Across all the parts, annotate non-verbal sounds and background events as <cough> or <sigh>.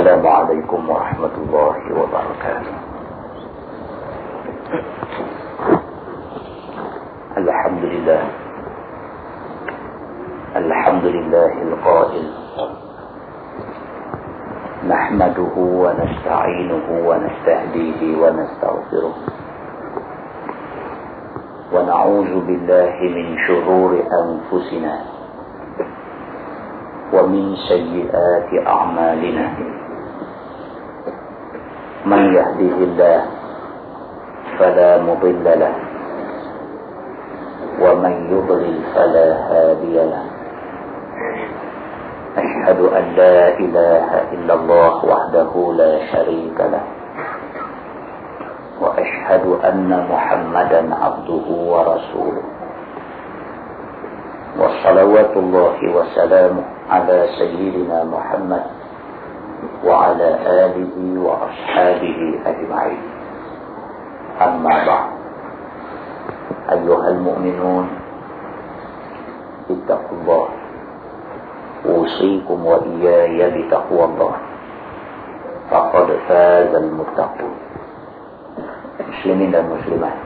السلام عليكم ورحمة الله وبركاته. الحمد لله. الحمد لله القائل. نحمده ونستعينه ونستهديه ونستغفره. ونعوذ بالله من شرور أنفسنا ومن سيئات أعمالنا. من يهده الله فلا مضل له. ومن يضلل فلا هادي له. أشهد أن لا إله إلا الله وحده لا شريك له. وأشهد أن محمدا عبده ورسوله. وصلوات الله وسلامه على سيدنا محمد وعلى آله وأصحابه أجمعين. أما بعد. أيها المؤمنون اتقوا الله. أوصيكم وإياي بتقوى الله. فقد فاز المتقون. muslimin dan muslimat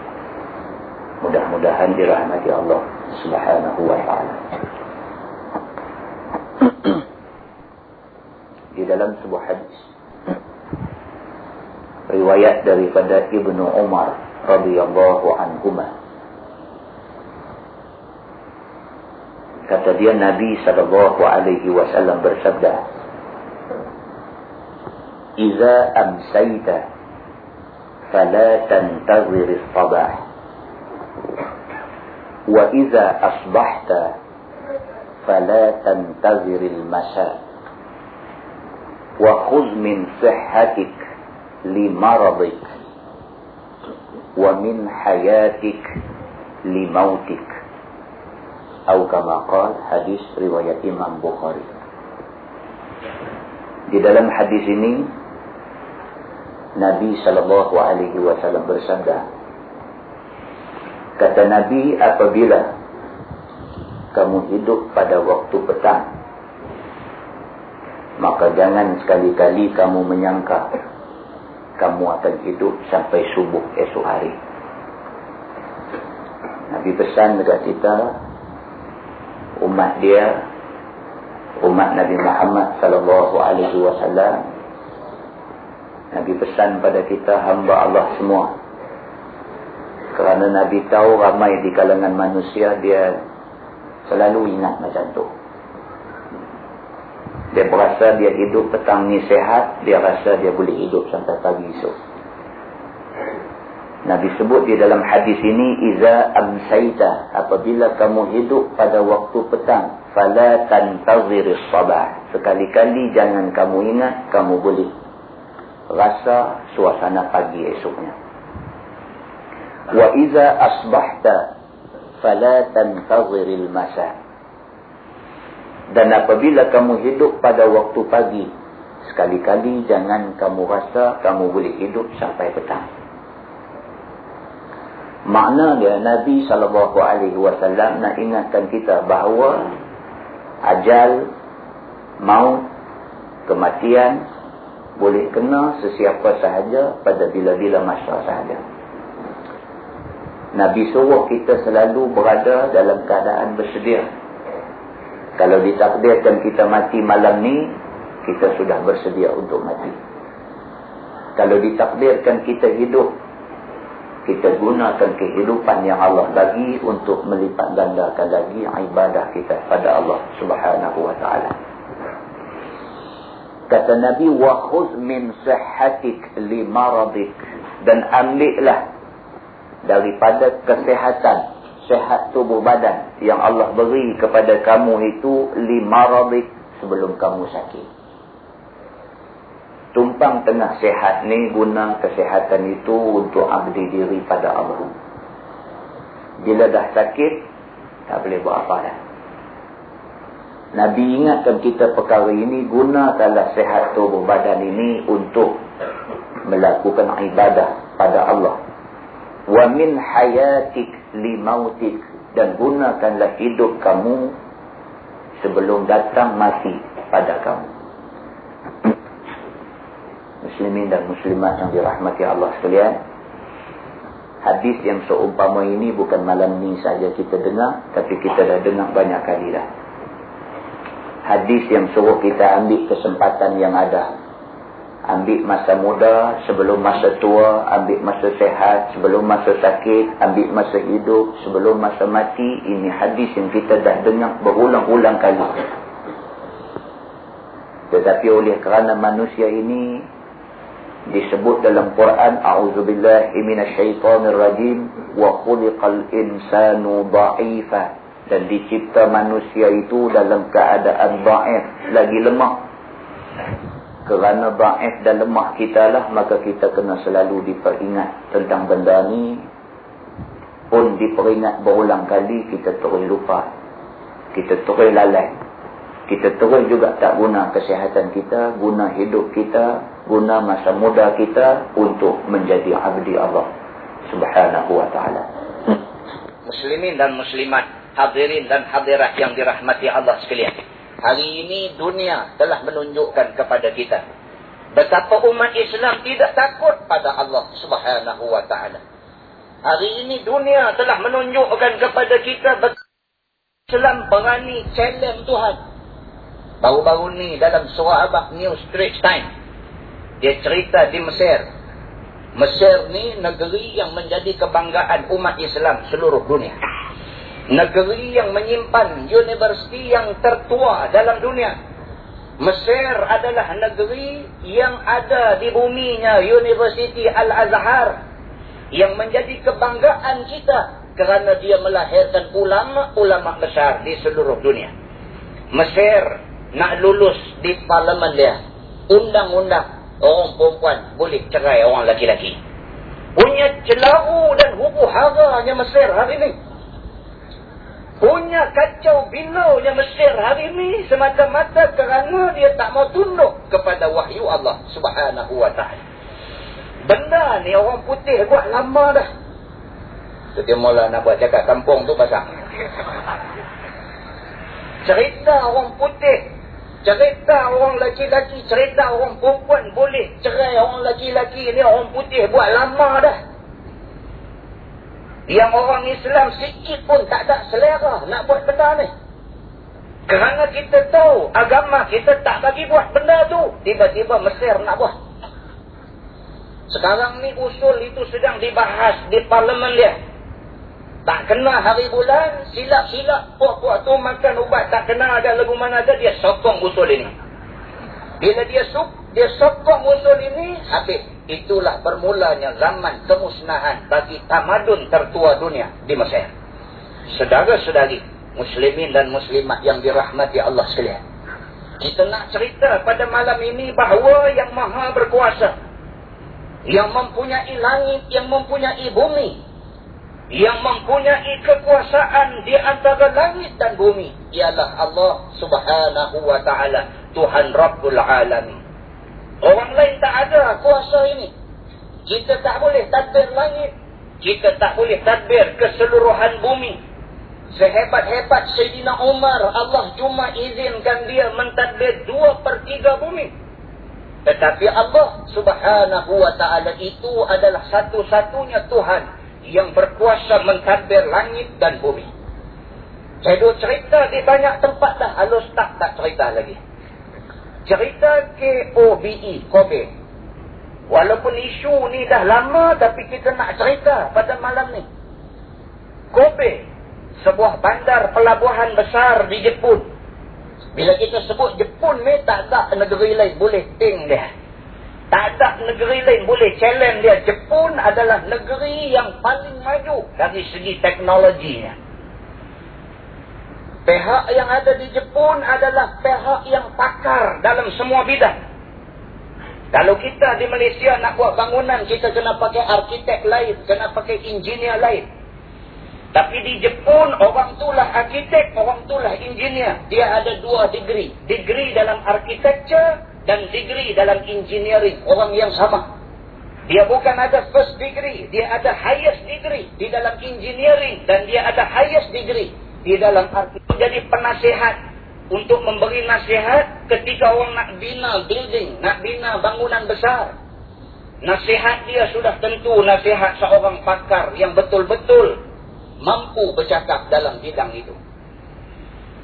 dirahmati Allah subhanahu wa ta'ala di dalam sebuah hadis riwayat daripada Ibnu Umar radhiyallahu anhuma kata dia Nabi sallallahu alaihi wasallam bersabda Iza amsayta فلا تنتظر الصباح وإذا wa khudh min sihhatik li maradik wa min hayatik li mautik. Atau kama qala hadis di dalam hadis ini Nabi Shallallahu Alaihi Wasallam bersabda kata Nabi apabila kamu hidup pada waktu petang maka jangan sekali-kali kamu menyangka kamu akan hidup sampai subuh esok hari Nabi pesan dekat kita umat dia umat Nabi Muhammad sallallahu alaihi wasallam Nabi pesan pada kita hamba Allah semua. Kerana Nabi tahu ramai di kalangan manusia dia selalu ingat macam tu. Dia berasa dia hidup petang ni sehat, dia rasa dia boleh hidup sampai pagi esok. Nabi sebut di dalam hadis ini iza amsaita apabila kamu hidup pada waktu petang fala tantaziris sabah sekali-kali jangan kamu ingat kamu boleh rasa suasana pagi esoknya. Wa iza asbahta fala tantaziril masa. Dan apabila kamu hidup pada waktu pagi, sekali-kali jangan kamu rasa kamu boleh hidup sampai petang. Makna dia Nabi sallallahu alaihi wasallam nak ingatkan kita bahawa ajal, maut, kematian boleh kena sesiapa sahaja pada bila-bila masa sahaja. Nabi suruh kita selalu berada dalam keadaan bersedia. Kalau ditakdirkan kita mati malam ni, kita sudah bersedia untuk mati. Kalau ditakdirkan kita hidup, kita gunakan kehidupan yang Allah bagi untuk melipat gandakan lagi ibadah kita pada Allah Subhanahu wa taala. Kata Nabi wa khudh min sihhatik li maradik dan ambillah daripada kesehatan sehat tubuh badan yang Allah beri kepada kamu itu lima rabik sebelum kamu sakit. Tumpang tengah sehat ni guna kesehatan itu untuk abdi diri pada Allah. Bila dah sakit, tak boleh buat apa dah. Nabi ingatkan kita perkara ini guna dalam sehat tubuh badan ini untuk melakukan ibadah pada Allah. Wamil hayatik li mautik dan gunakanlah hidup kamu sebelum datang mati pada kamu. muslimin dan muslimat yang dirahmati Allah sekalian. Hadis yang seumpama ini bukan malam ini saja kita dengar. Tapi kita dah dengar banyak kali dah. Hadis yang suruh kita ambil kesempatan yang ada. Ambil masa muda sebelum masa tua. Ambil masa sehat sebelum masa sakit. Ambil masa hidup sebelum masa mati. Ini hadis yang kita dah dengar berulang-ulang kali. Tetapi oleh kerana manusia ini disebut dalam Quran a'udzubillahi minasyaitonirrajim wa khuliqal insanu dha'ifa dan dicipta manusia itu dalam keadaan dha'if lagi lemah kerana dha'if dan lemah kita lah maka kita kena selalu diperingat tentang benda ni. Pun diperingat berulang kali kita terus lupa. Kita terus lalai. Kita terus juga tak guna kesihatan kita guna hidup kita guna masa muda kita untuk menjadi abdi Allah subhanahu wa ta'ala. Muslimin dan muslimat hadirin dan hadirat yang dirahmati Allah sekalian hari ini dunia telah menunjukkan kepada kita betapa umat Islam tidak takut pada Allah subhanahu wa ta'ala hari ini dunia telah menunjukkan kepada kita Islam berani challenge Tuhan baru-baru ni dalam surah Abah New Straits Times dia cerita di Mesir. Mesir ni negeri yang menjadi kebanggaan umat Islam seluruh dunia. Negeri yang menyimpan universiti yang tertua dalam dunia. Mesir adalah negeri yang ada di buminya Universiti Al-Azhar. Yang menjadi kebanggaan kita kerana dia melahirkan ulama-ulama besar di seluruh dunia. Mesir nak lulus di parlimen dia. Undang-undang orang perempuan boleh cerai orang laki-laki. Punya celaru dan hubu haranya Mesir hari ini. Punya kacau bilaunya Mesir hari ini semata-mata kerana dia tak mau tunduk kepada wahyu Allah subhanahu wa ta'ala. Benda ni orang putih buat lama dah. So, dia mula nak buat cakap kampung tu pasang. Cerita orang putih cerita orang laki-laki, cerita orang perempuan boleh cerai orang laki-laki ni orang putih buat lama dah. Yang orang Islam sikit pun tak ada selera nak buat benda ni. Kerana kita tahu agama kita tak bagi buat benda tu. Tiba-tiba Mesir nak buat. Sekarang ni usul itu sedang dibahas di parlimen dia. Tak kena hari bulan, silap-silap puak-puak tu makan ubat. Tak kena ada lagu mana ada, dia sokong usul ini. Bila dia dia sokong usul ini, habis. Itulah bermulanya zaman kemusnahan bagi tamadun tertua dunia di Mesir. Sedara-sedari, muslimin dan muslimat yang dirahmati Allah sekalian. Kita nak cerita pada malam ini bahawa yang maha berkuasa, yang mempunyai langit, yang mempunyai bumi, yang mempunyai kekuasaan di antara langit dan bumi ialah Allah Subhanahu wa taala Tuhan Rabbul Alamin. Orang lain tak ada kuasa ini. Kita tak boleh tadbir langit. Kita tak boleh tadbir keseluruhan bumi. Sehebat-hebat Sayyidina Umar, Allah cuma izinkan dia mentadbir dua per tiga bumi. Tetapi Allah subhanahu wa ta'ala itu adalah satu-satunya Tuhan yang berkuasa mentadbir langit dan bumi. Saya dah cerita di banyak tempat dah. Halus tak, tak cerita lagi. Cerita K-O-B-E, Kobe. Walaupun isu ni dah lama, tapi kita nak cerita pada malam ni. Kobe, sebuah bandar pelabuhan besar di Jepun. Bila kita sebut Jepun ni, tak ada negeri lain boleh ting dia. Tak ada negeri lain boleh challenge dia. Jepun adalah negeri yang paling maju dari segi teknologinya. Pihak yang ada di Jepun adalah pihak yang pakar dalam semua bidang. Kalau kita di Malaysia nak buat bangunan, kita kena pakai arkitek lain, kena pakai engineer lain. Tapi di Jepun, orang itulah arkitek, orang itulah engineer. Dia ada dua degree. Degree dalam architecture dan degree dalam engineering orang yang sama. Dia bukan ada first degree, dia ada highest degree di dalam engineering dan dia ada highest degree di dalam arti jadi penasihat untuk memberi nasihat ketika orang nak bina building, nak bina bangunan besar. Nasihat dia sudah tentu nasihat seorang pakar yang betul-betul mampu bercakap dalam bidang itu.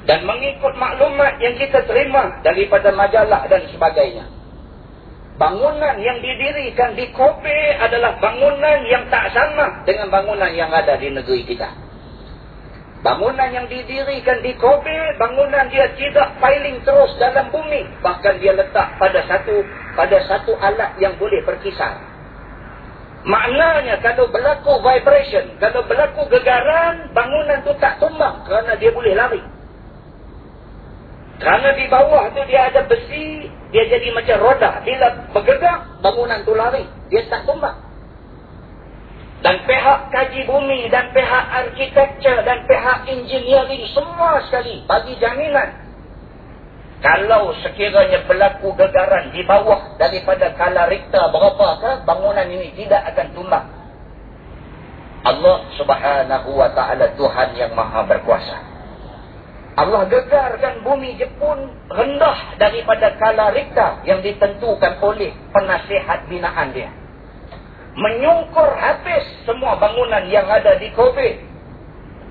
Dan mengikut maklumat yang kita terima daripada majalah dan sebagainya. Bangunan yang didirikan di Kobe adalah bangunan yang tak sama dengan bangunan yang ada di negeri kita. Bangunan yang didirikan di Kobe, bangunan dia tidak piling terus dalam bumi. Bahkan dia letak pada satu pada satu alat yang boleh berkisar. Maknanya kalau berlaku vibration, kalau berlaku gegaran, bangunan tu tak tumbang kerana dia boleh lari. Kerana di bawah tu dia ada besi, dia jadi macam roda. Bila bergerak, bangunan tu lari. Dia tak tumbang. Dan pihak kaji bumi dan pihak arkitektur dan pihak engineering semua sekali bagi jaminan. Kalau sekiranya berlaku gegaran di bawah daripada kala Richter berapakah bangunan ini tidak akan tumbang. Allah subhanahu wa ta'ala Tuhan yang maha berkuasa. Allah gegarkan bumi Jepun rendah daripada kala Richter yang ditentukan oleh penasihat binaan dia menyungkur habis semua bangunan yang ada di Kobe.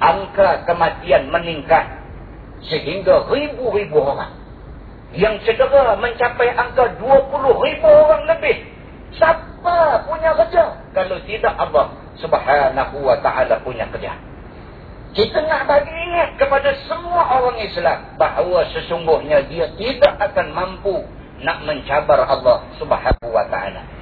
Angka kematian meningkat sehingga ribu-ribu orang. Yang cedera mencapai angka 20 ribu orang lebih. Siapa punya kerja? Kalau tidak Allah subhanahu wa ta'ala punya kerja. Kita nak bagi ingat kepada semua orang Islam bahawa sesungguhnya dia tidak akan mampu nak mencabar Allah subhanahu wa ta'ala.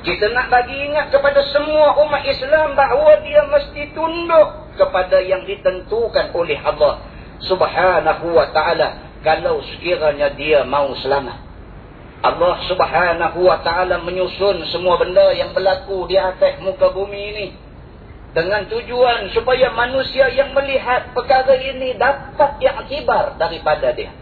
Kita nak bagi ingat kepada semua umat Islam bahawa dia mesti tunduk kepada yang ditentukan oleh Allah subhanahu wa ta'ala kalau sekiranya dia mau selamat. Allah subhanahu wa ta'ala menyusun semua benda yang berlaku di atas muka bumi ini dengan tujuan supaya manusia yang melihat perkara ini dapat yang akibar daripada dia.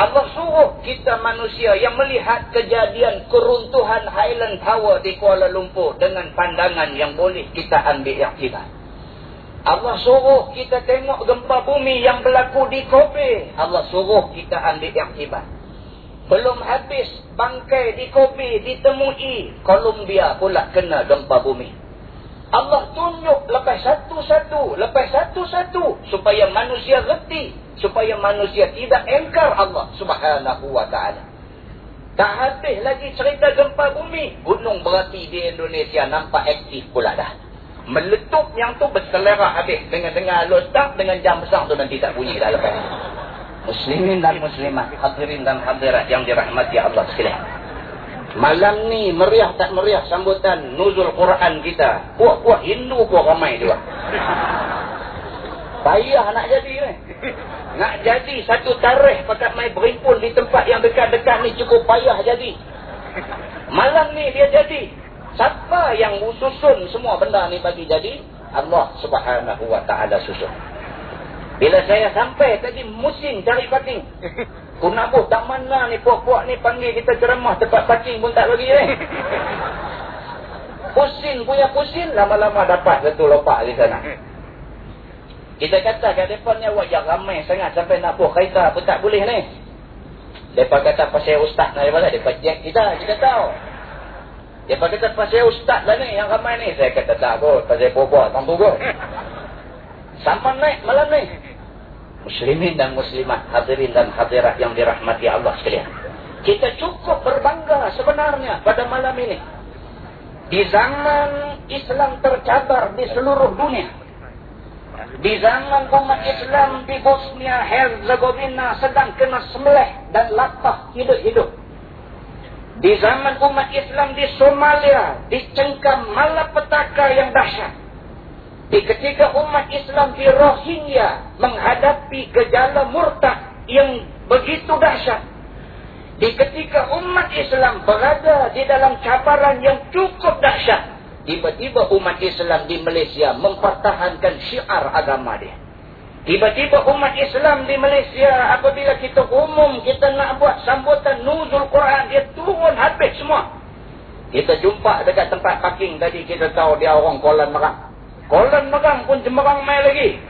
Allah suruh kita manusia yang melihat kejadian keruntuhan Highland Tower di Kuala Lumpur dengan pandangan yang boleh kita ambil iktibar. Allah suruh kita tengok gempa bumi yang berlaku di Kobe. Allah suruh kita ambil iktibar. Belum habis bangkai di Kobe ditemui. Columbia pula kena gempa bumi. Allah tunjuk lepas satu-satu. Lepas satu-satu. Supaya manusia reti supaya manusia tidak engkar Allah subhanahu wa ta'ala. Tak habis lagi cerita gempa bumi. Gunung berapi di Indonesia nampak aktif pula dah. Meletup yang tu berselera habis. Dengan-dengan lo start dengan jam besar tu nanti tak bunyi dah lepas. Muslimin dan muslimat, hadirin dan hadirat yang dirahmati Allah sekalian. Malam ni meriah tak meriah sambutan nuzul Quran kita. Puak-puak Hindu pun ramai juga. Payah nak jadi ni. <laughs> Nak jadi satu tarikh pakat main berimpun di tempat yang dekat-dekat ni cukup payah jadi. Malam ni dia jadi. Siapa yang susun semua benda ni bagi jadi? Allah subhanahu wa ta'ala susun. Bila saya sampai tadi musim cari parking. <laughs> Kunabuh tak mana ni puak-puak ni panggil kita ceramah tempat parking pun tak bagi ni. <laughs> Pusin punya pusin lama-lama dapat satu lopak di sana. Kita kata kat mereka ni awak yang ramai sangat sampai nak buat kereta pun tak boleh ni. Mereka kata pasal ustaz ni mereka jack kita, kita tahu. Mereka kata pasal ustaz lah ni yang ramai ni. Saya kata tak kot, pasal bobo, tak kot. Sama naik malam ni. Muslimin dan muslimat, hadirin dan hadirat yang dirahmati Allah sekalian. Kita cukup berbangga sebenarnya pada malam ini. Di zaman Islam tercabar di seluruh dunia. Di zaman umat Islam di Bosnia Herzegovina sedang kena sembelih dan latah hidup-hidup. Di zaman umat Islam di Somalia dicengkam malapetaka yang dahsyat. Di ketika umat Islam di Rohingya menghadapi gejala murtad yang begitu dahsyat. Di ketika umat Islam berada di dalam cabaran yang cukup dahsyat. Tiba-tiba umat Islam di Malaysia mempertahankan syiar agama dia. Tiba-tiba umat Islam di Malaysia apabila kita umum kita nak buat sambutan nuzul Quran dia turun habis semua. Kita jumpa dekat tempat parking tadi kita tahu dia orang Kolan Merang. Kolan Merang pun cemerang mai lagi.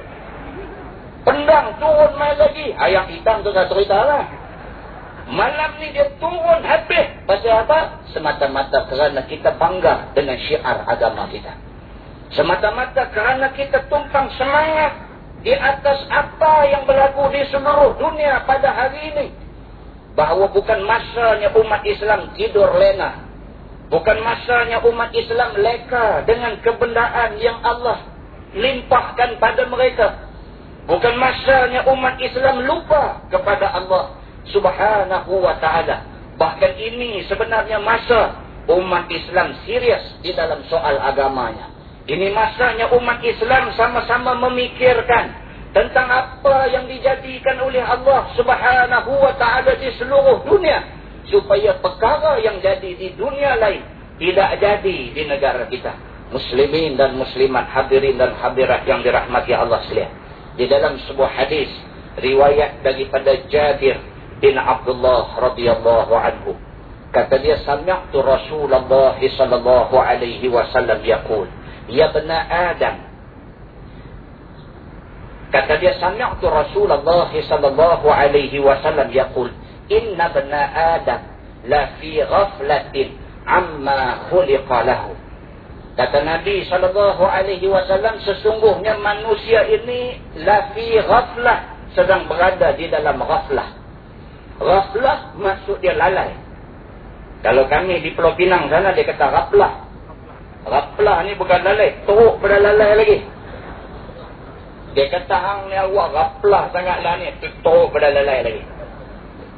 Pendang turun mai lagi. Ayam hitam tu dah cerita lah. Malam ni dia turun habis. Pasal apa? Semata-mata kerana kita bangga dengan syiar agama kita. Semata-mata kerana kita tumpang semangat di atas apa yang berlaku di seluruh dunia pada hari ini. Bahawa bukan masanya umat Islam tidur lena. Bukan masanya umat Islam leka dengan kebendaan yang Allah limpahkan pada mereka. Bukan masanya umat Islam lupa kepada Allah subhanahu wa ta'ala. Bahkan ini sebenarnya masa umat Islam serius di dalam soal agamanya. Ini masanya umat Islam sama-sama memikirkan tentang apa yang dijadikan oleh Allah subhanahu wa ta'ala di seluruh dunia. Supaya perkara yang jadi di dunia lain tidak jadi di negara kita. Muslimin dan muslimat hadirin dan hadirat yang dirahmati Allah sekalian di dalam sebuah hadis riwayat daripada Jabir bin Abdullah radhiyallahu anhu. Kata dia sami'tu Rasulullah sallallahu alaihi wasallam yaqul ya bani Adam kata dia sami'tu Rasulullah sallallahu alaihi wasallam yaqul inna bani Adam la fi ghaflatin amma khuliqa lahu Kata Nabi sallallahu alaihi wasallam sesungguhnya manusia ini lafi ghaflah sedang berada di dalam ghaflah. Ghaflah maksud dia lalai. Kalau kami di Pulau Pinang sana dia kata ghaflah. Ghaflah ni bukan lalai, teruk pada lalai lagi. Dia kata hang ni awak ghaflah sangatlah ni, teruk pada lalai lagi.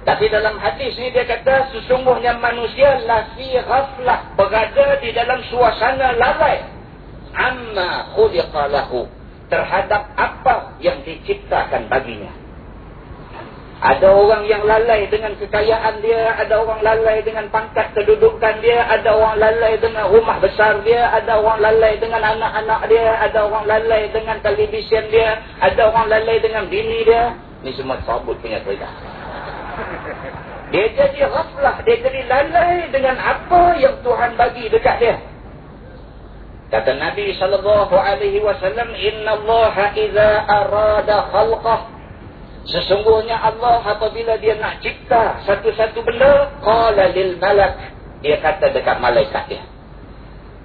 Tapi dalam hadis ni dia kata sesungguhnya manusia lafi ghaflah berada di dalam suasana lalai amma khuliqa lahu terhadap apa yang diciptakan baginya. Ada orang yang lalai dengan kekayaan dia, ada orang lalai dengan pangkat kedudukan dia, ada orang lalai dengan rumah besar dia, ada orang lalai dengan anak-anak dia, ada orang lalai dengan televisyen dia, ada orang lalai dengan bini dia. Ini semua sabut punya cerita. Dia jadi ghaflah, dia jadi lalai dengan apa yang Tuhan bagi dekat dia. Kata Nabi sallallahu alaihi wasallam, "Inna Allah idza arada khalqah" Sesungguhnya Allah apabila dia nak cipta satu-satu benda, qala lil malak, dia kata dekat malaikat dia.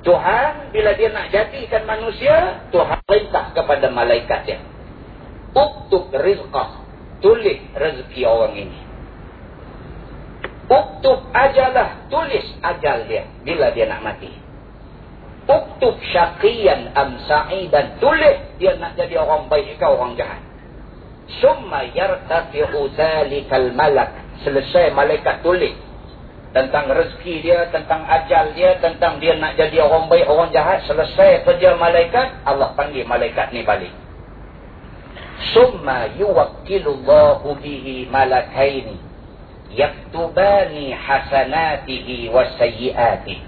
Tuhan bila dia nak jadikan manusia, Tuhan perintah kepada malaikat dia. Uktub rizqah, tulis rezeki orang ini. Uktub ajalah, tulis ajal dia bila dia nak mati. Uktub syaqiyan am sa'idan, tulis dia nak jadi orang baik ke orang jahat. Summa yartafi'u zalikal malak. Selesai malaikat tulis tentang rezeki dia, tentang ajal dia, tentang dia nak jadi orang baik, orang jahat. Selesai kerja malaikat, Allah panggil malaikat ni balik. Summa yuwakilullahu bihi malakaini yaktubani hasanatihi wa sayyiatihi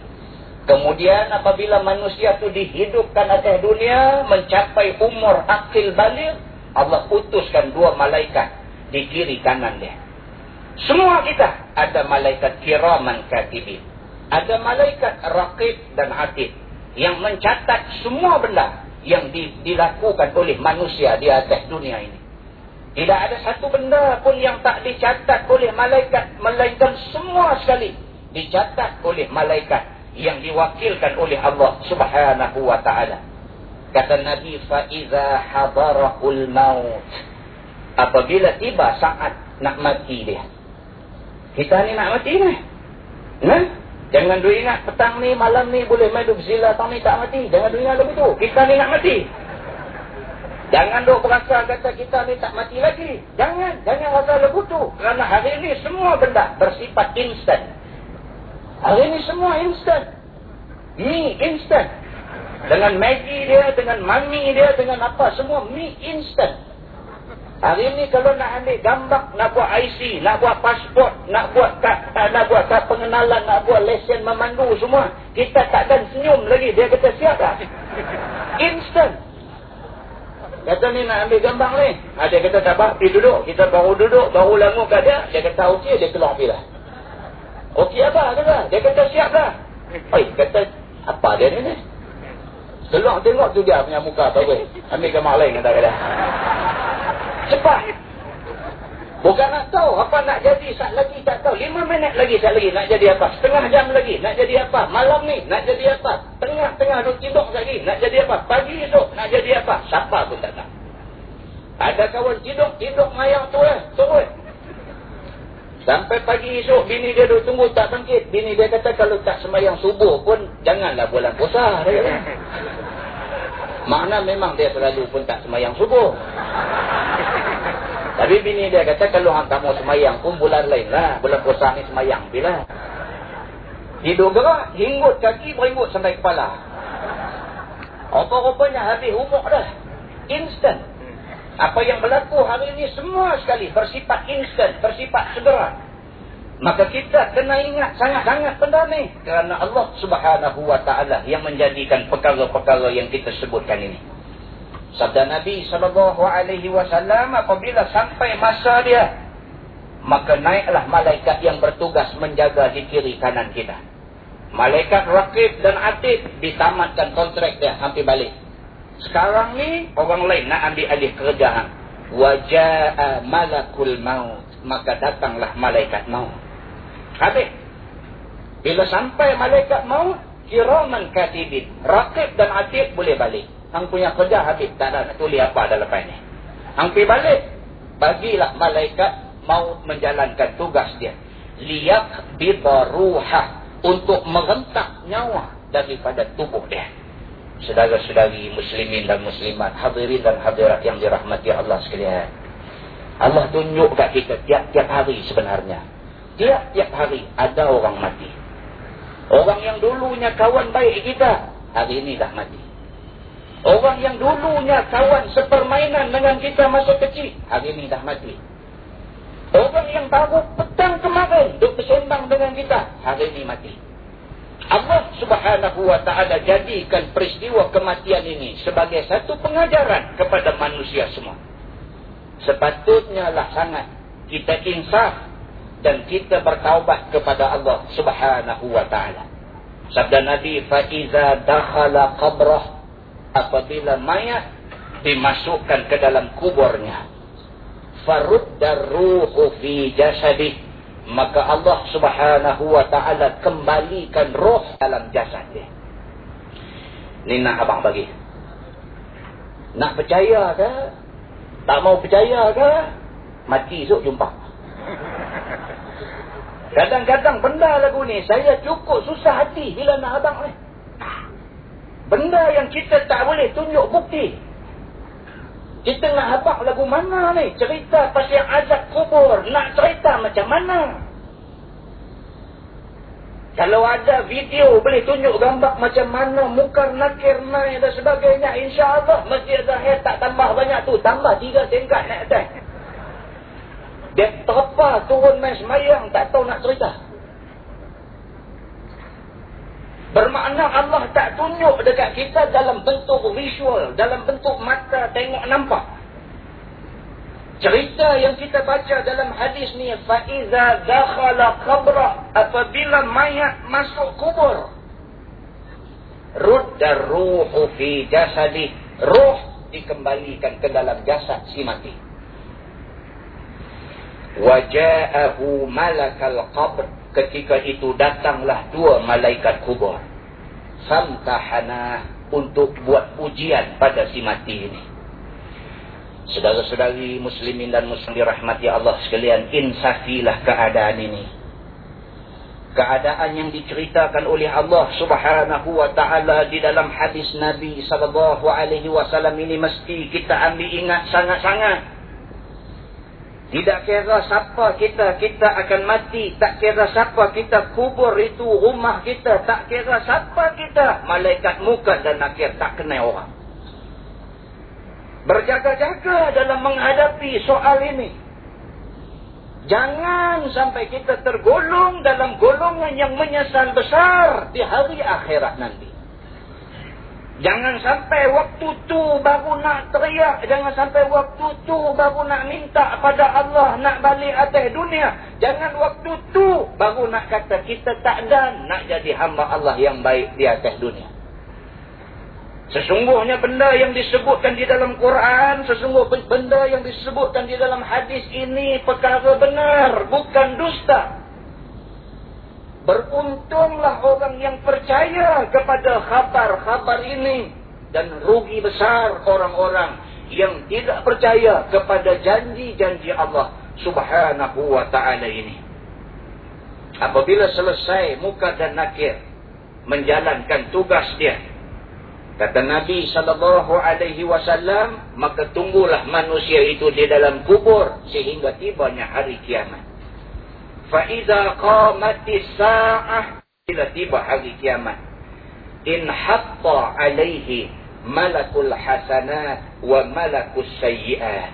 kemudian apabila manusia itu dihidupkan atas dunia mencapai umur akil balik Allah putuskan dua malaikat di kiri kanan dia semua kita ada malaikat kiraman katibin ada malaikat raqib dan atid yang mencatat semua benda yang dilakukan oleh manusia di atas dunia ini tidak ada satu benda pun yang tak dicatat oleh malaikat. Melainkan semua sekali dicatat oleh malaikat. Yang diwakilkan oleh Allah subhanahu wa ta'ala. Kata Nabi faiza hadarahul maut. Apabila tiba saat nak mati dia. Kita ni nak mati ni. Nah, jangan dulu ingat petang ni, malam ni boleh main duk zila tak ni tak mati. Jangan dulu ingat lebih tu. Kita ni nak mati. Jangan duk berasa kata kita ni tak mati lagi. Jangan, jangan rasa lebih tu. Kerana hari ni semua benda bersifat instant. Hari ni semua instant. Mi instant. Dengan Maggi dia, dengan mami dia, dengan apa. Semua mi instan. Hari ini kalau nak ambil gambar, nak buat IC, nak buat pasport, nak buat kad, nak buat kad pengenalan, nak buat lesen memandu semua. Kita takkan senyum lagi. Dia kata siap tak? Instant. Kata ni nak ambil gambar ni. Ha, dia kata tak apa, pergi duduk. Kita baru duduk, baru langu kat dia. Dia kata okey, dia keluar pergi lah. Okey apa? Kata. Dia kata siap lah. Oi, kata apa dia ni ni? Keluar tengok tu dia punya muka weh. Ambil gambar lain kata kata. Cepat. Bukan nak tahu apa nak jadi saat lagi tak tahu. Lima minit lagi saat lagi nak jadi apa? Setengah jam lagi nak jadi apa? Malam ni nak jadi apa? Tengah-tengah duduk tidur lagi nak jadi apa? Pagi esok nak jadi apa? Siapa pun tak tahu. Ada kawan tidur, tidur mayang tu lah. Turun. Sampai pagi esok bini dia duduk tunggu tak bangkit. Bini dia kata kalau tak semayang subuh pun janganlah bulan puasa. <laughs> Makna memang dia selalu pun tak semayang subuh. Tapi bini dia kata kalau hang kamu semayang pun bulan lain lah. Bulan puasa ni semayang bila. Hidup gerak, hinggut kaki, beringgut sampai kepala. Apa-apanya habis umur dah. Instant. Apa yang berlaku hari ini semua sekali bersifat instant, bersifat segera. Maka kita kena ingat sangat-sangat benda ni. Kerana Allah subhanahu wa ta'ala yang menjadikan perkara-perkara yang kita sebutkan ini. Sabda Nabi SAW apabila sampai masa dia. Maka naiklah malaikat yang bertugas menjaga di kiri kanan kita. Malaikat rakib dan atib ditamatkan kontrak dia hampir balik. Sekarang ni orang lain nak ambil alih kerjaan. Waja'a malakul maut. Maka datanglah malaikat maut. Habis. Bila sampai malaikat maut, kiraman katibin. Rakib dan atib boleh balik. Hang punya kerja habis. Tak ada nak tulis apa dalam lepas ni. Hang pergi balik. Bagilah malaikat mau menjalankan tugas dia. Liyak bidaruhah. Untuk merentak nyawa daripada tubuh dia. Saudara-saudari muslimin dan muslimat. Hadirin dan hadirat yang dirahmati Allah sekalian. Allah tunjuk kat kita tiap-tiap hari sebenarnya. Tiap-tiap hari ada orang mati. Orang yang dulunya kawan baik kita. Hari ini dah mati. Orang yang dulunya kawan sepermainan dengan kita masa kecil. Hari ini dah mati. Orang yang baru petang kemarin duduk bersembang dengan kita. Hari ini mati. Allah subhanahu wa ta'ala jadikan peristiwa kematian ini sebagai satu pengajaran kepada manusia semua. Sepatutnya lah sangat kita insaf dan kita bertaubat kepada Allah subhanahu wa ta'ala. Sabda Nabi, فَإِذَا دَخَلَ قَبْرَهُ apabila mayat dimasukkan ke dalam kuburnya farudda ruhu fi jasadih maka Allah Subhanahu wa taala kembalikan roh dalam jasad dia. Ni nak abang bagi. Nak percaya ke? Tak mau percaya ke? Mati esok jumpa. Kadang-kadang benda lagu ni saya cukup susah hati bila nak abang ni. Benda yang kita tak boleh tunjuk bukti. Kita nak habak lagu mana ni? Cerita pasal azab kubur. Nak cerita macam mana? Kalau ada video boleh tunjuk gambar macam mana mukar nakir naik dan sebagainya. InsyaAllah Masjid Zahir tak tambah banyak tu. Tambah tiga tingkat naik atas. Dia terpa turun main semayang tak tahu nak cerita. Bermakna Allah tak tunjuk dekat kita dalam bentuk visual, dalam bentuk mata tengok nampak. Cerita yang kita baca dalam hadis ni, faiza dakhala qabra apabila mayat masuk kubur. Rudda ruhu fi jasadi. Ruh dikembalikan ke dalam jasad si mati. Waja'ahu malakal qabr ketika itu datanglah dua malaikat kubur. Samtahana untuk buat ujian pada si mati ini. Saudara-saudari muslimin dan muslim dirahmati Allah sekalian, insafilah keadaan ini. Keadaan yang diceritakan oleh Allah subhanahu wa ta'ala di dalam hadis Nabi sallallahu alaihi wasallam ini mesti kita ambil ingat sangat-sangat. Tidak kira siapa kita, kita akan mati. Tak kira siapa kita, kubur itu rumah kita. Tak kira siapa kita, malaikat muka dan nakir tak kenal orang. Berjaga-jaga dalam menghadapi soal ini. Jangan sampai kita tergolong dalam golongan yang menyesal besar di hari akhirat nanti. Jangan sampai waktu tu baru nak teriak. Jangan sampai waktu tu baru nak minta pada Allah nak balik atas dunia. Jangan waktu tu baru nak kata kita tak ada nak jadi hamba Allah yang baik di atas dunia. Sesungguhnya benda yang disebutkan di dalam Quran, sesungguhnya benda yang disebutkan di dalam hadis ini perkara benar, bukan dusta. Beruntunglah orang yang percaya kepada khabar-khabar ini. Dan rugi besar orang-orang yang tidak percaya kepada janji-janji Allah subhanahu wa ta'ala ini. Apabila selesai muka dan nakir menjalankan tugas dia Kata Nabi sallallahu alaihi wasallam, maka tunggulah manusia itu di dalam kubur sehingga tibanya hari kiamat. Fa idza qamatis sa'ah bila tiba hari kiamat. In hatta alaihi malakul hasanat wa malakus sayyi'at.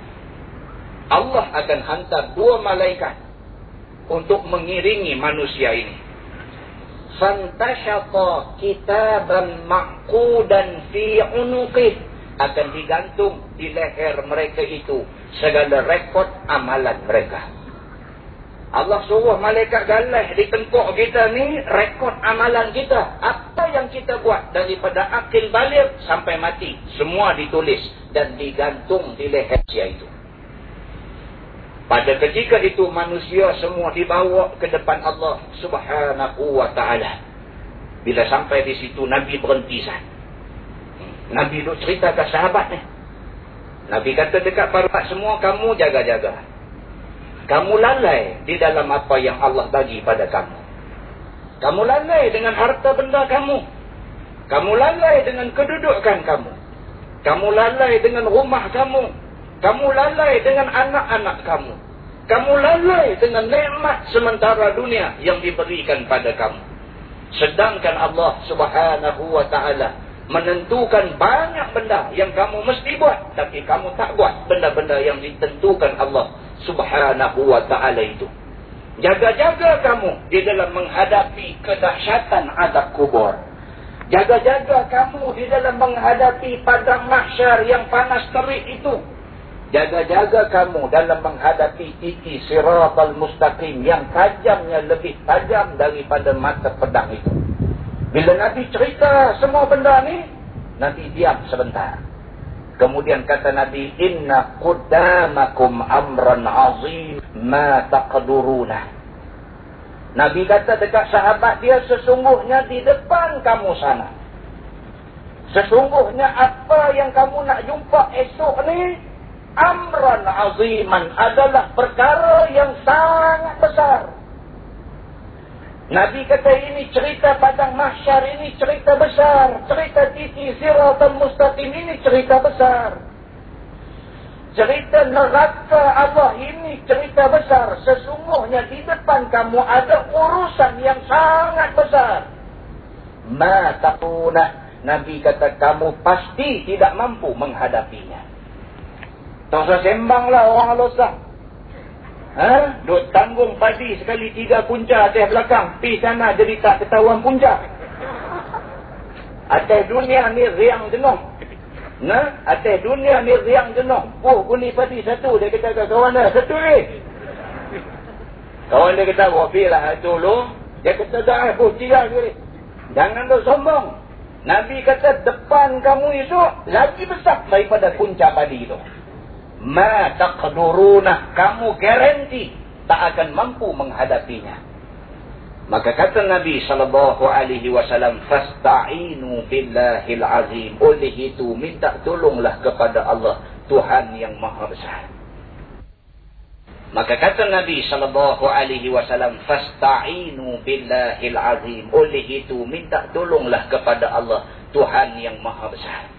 Allah akan hantar dua malaikat untuk mengiringi manusia ini fantashata kitaban ma'qudan fi unuqih akan digantung di leher mereka itu segala rekod amalan mereka. Allah suruh malaikat galah di tengkuk kita ni rekod amalan kita. Apa yang kita buat daripada akil balik sampai mati. Semua ditulis dan digantung di leher sia itu. Pada ketika itu manusia semua dibawa ke depan Allah subhanahu wa ta'ala. Bila sampai di situ Nabi berhenti sah. Nabi itu cerita ke sahabat ni. Nabi kata dekat para semua kamu jaga-jaga. Kamu lalai di dalam apa yang Allah bagi pada kamu. Kamu lalai dengan harta benda kamu. Kamu lalai dengan kedudukan kamu. Kamu lalai dengan rumah kamu. Kamu lalai dengan anak-anak kamu. Kamu lalai dengan nikmat sementara dunia yang diberikan pada kamu. Sedangkan Allah subhanahu wa ta'ala menentukan banyak benda yang kamu mesti buat. Tapi kamu tak buat benda-benda yang ditentukan Allah subhanahu wa ta'ala itu. Jaga-jaga kamu di dalam menghadapi kedahsyatan adab kubur. Jaga-jaga kamu di dalam menghadapi padang mahsyar yang panas terik itu. Jaga-jaga kamu dalam menghadapi titi siratal mustaqim yang tajamnya lebih tajam daripada mata pedang itu. Bila Nabi cerita semua benda ni, Nabi diam sebentar. Kemudian kata Nabi, Inna qudamakum amran azim ma taqduruna. Nabi kata dekat sahabat dia, sesungguhnya di depan kamu sana. Sesungguhnya apa yang kamu nak jumpa esok ni, amran aziman adalah perkara yang sangat besar. Nabi kata ini cerita padang mahsyar ini cerita besar. Cerita titi siratul mustaqim ini cerita besar. Cerita neraka Allah ini cerita besar. Sesungguhnya di depan kamu ada urusan yang sangat besar. Ma takunah. Nabi kata kamu pasti tidak mampu menghadapinya. Tak usah sembang lah orang alosah. Ha? Duk tanggung padi sekali tiga punca atas belakang. Pi sana jadi tak ketahuan punca. Atas dunia ni riang jenuh. Nah, atas dunia ni riang jenuh. Oh, guni padi satu. Dia kata ke kawan dah. Satu ni. Kawan dia kata, oh, lah dulu. Dia kata, dah, oh, tiga ni. Jangan tu sombong. Nabi kata, depan kamu itu lagi besar daripada punca padi itu ma taqduruna kamu garanti tak akan mampu menghadapinya. Maka kata Nabi sallallahu alaihi wasallam fasta'inu billahil azim. Oleh itu minta tolonglah kepada Allah Tuhan yang maha besar. Maka kata Nabi sallallahu alaihi wasallam fasta'inu billahil azim. Oleh itu minta tolonglah kepada Allah Tuhan yang maha besar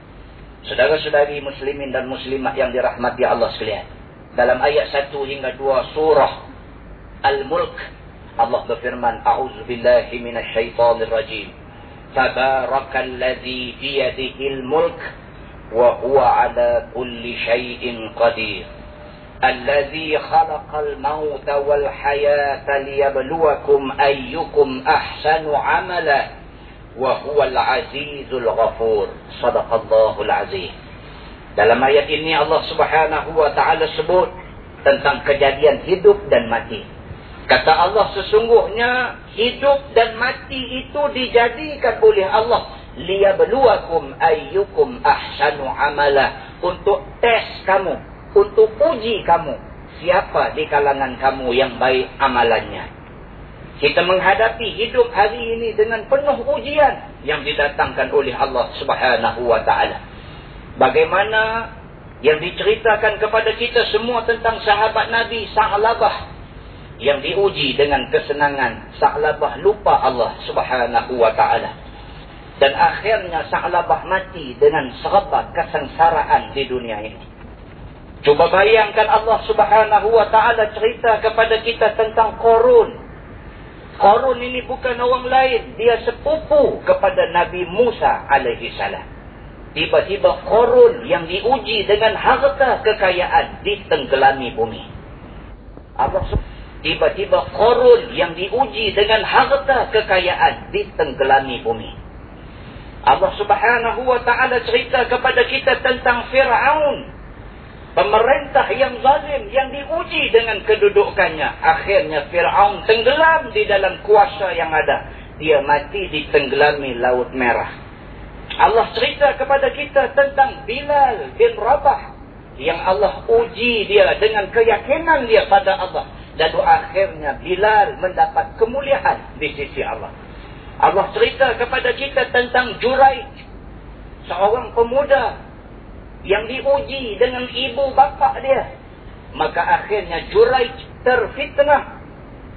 Saudara-saudari muslimin dan muslimat yang dirahmati Allah sekalian. Dalam ayat 1 hingga 2 surah Al-Mulk. Allah berfirman. A'udzu billahi minasyaitonir rajim. Tabarakalladzi biyadihil mulk. Wa huwa ala kulli syai'in qadir. الذي خلق الموت والحياة ليبلوكم أيكم أحسن عملا wa huwal azizul ghafur. Sadaqallahu alazim dalam ayat ini Allah Subhanahu wa taala sebut tentang kejadian hidup dan mati. Kata Allah sesungguhnya hidup dan mati itu dijadikan oleh Allah. Liyabluwakum ayyukum ahsanu amala. Untuk tes kamu untuk uji kamu. Siapa di kalangan kamu yang baik amalannya? Kita menghadapi hidup hari ini dengan penuh ujian yang didatangkan oleh Allah Subhanahu wa taala bagaimana yang diceritakan kepada kita semua tentang sahabat Nabi Sa'labah yang diuji dengan kesenangan Sa'labah lupa Allah Subhanahu wa taala dan akhirnya Sa'labah mati dengan serba kesengsaraan di dunia ini. Cuba bayangkan Allah subhanahu wa ta'ala cerita kepada kita tentang Korun. Korun ini bukan orang lain. Dia sepupu kepada Nabi Musa salam. Tiba-tiba Korun yang diuji dengan harta kekayaan ditenggelami bumi. Tiba-tiba Korun yang diuji dengan harta kekayaan ditenggelami bumi. Allah subhanahu wa ta'ala cerita kepada kita tentang Fir'aun. Pemerintah yang zalim yang diuji dengan kedudukannya. Akhirnya Fir'aun tenggelam di dalam kuasa yang ada. Dia mati di tenggelami Laut Merah. Allah cerita kepada kita tentang Bilal bin Rabah. Yang Allah uji dia dengan keyakinan dia pada Allah. Lalu akhirnya Bilal mendapat kemuliaan di sisi Allah. Allah cerita kepada kita tentang Juraij. Seorang pemuda yang diuji dengan ibu bapa dia. Maka akhirnya Juraij terfitnah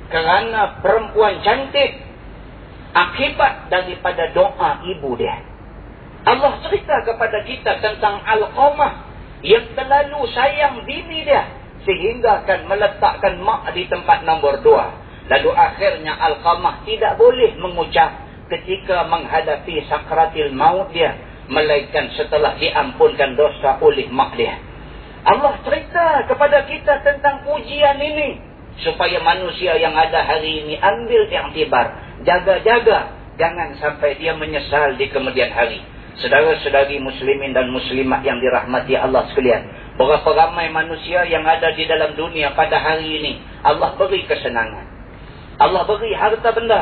kerana perempuan cantik akibat daripada doa ibu dia. Allah cerita kepada kita tentang Al-Qamah yang terlalu sayang bini dia sehingga akan meletakkan mak di tempat nombor dua. Lalu akhirnya Al-Qamah tidak boleh mengucap ketika menghadapi sakratil maut dia. Melainkan setelah diampunkan dosa oleh mak dia. Allah cerita kepada kita tentang ujian ini. Supaya manusia yang ada hari ini ambil tibar, Jaga-jaga. Jangan sampai dia menyesal di kemudian hari. Saudara-saudari muslimin dan muslimat yang dirahmati Allah sekalian. Berapa ramai manusia yang ada di dalam dunia pada hari ini. Allah beri kesenangan. Allah beri harta benda.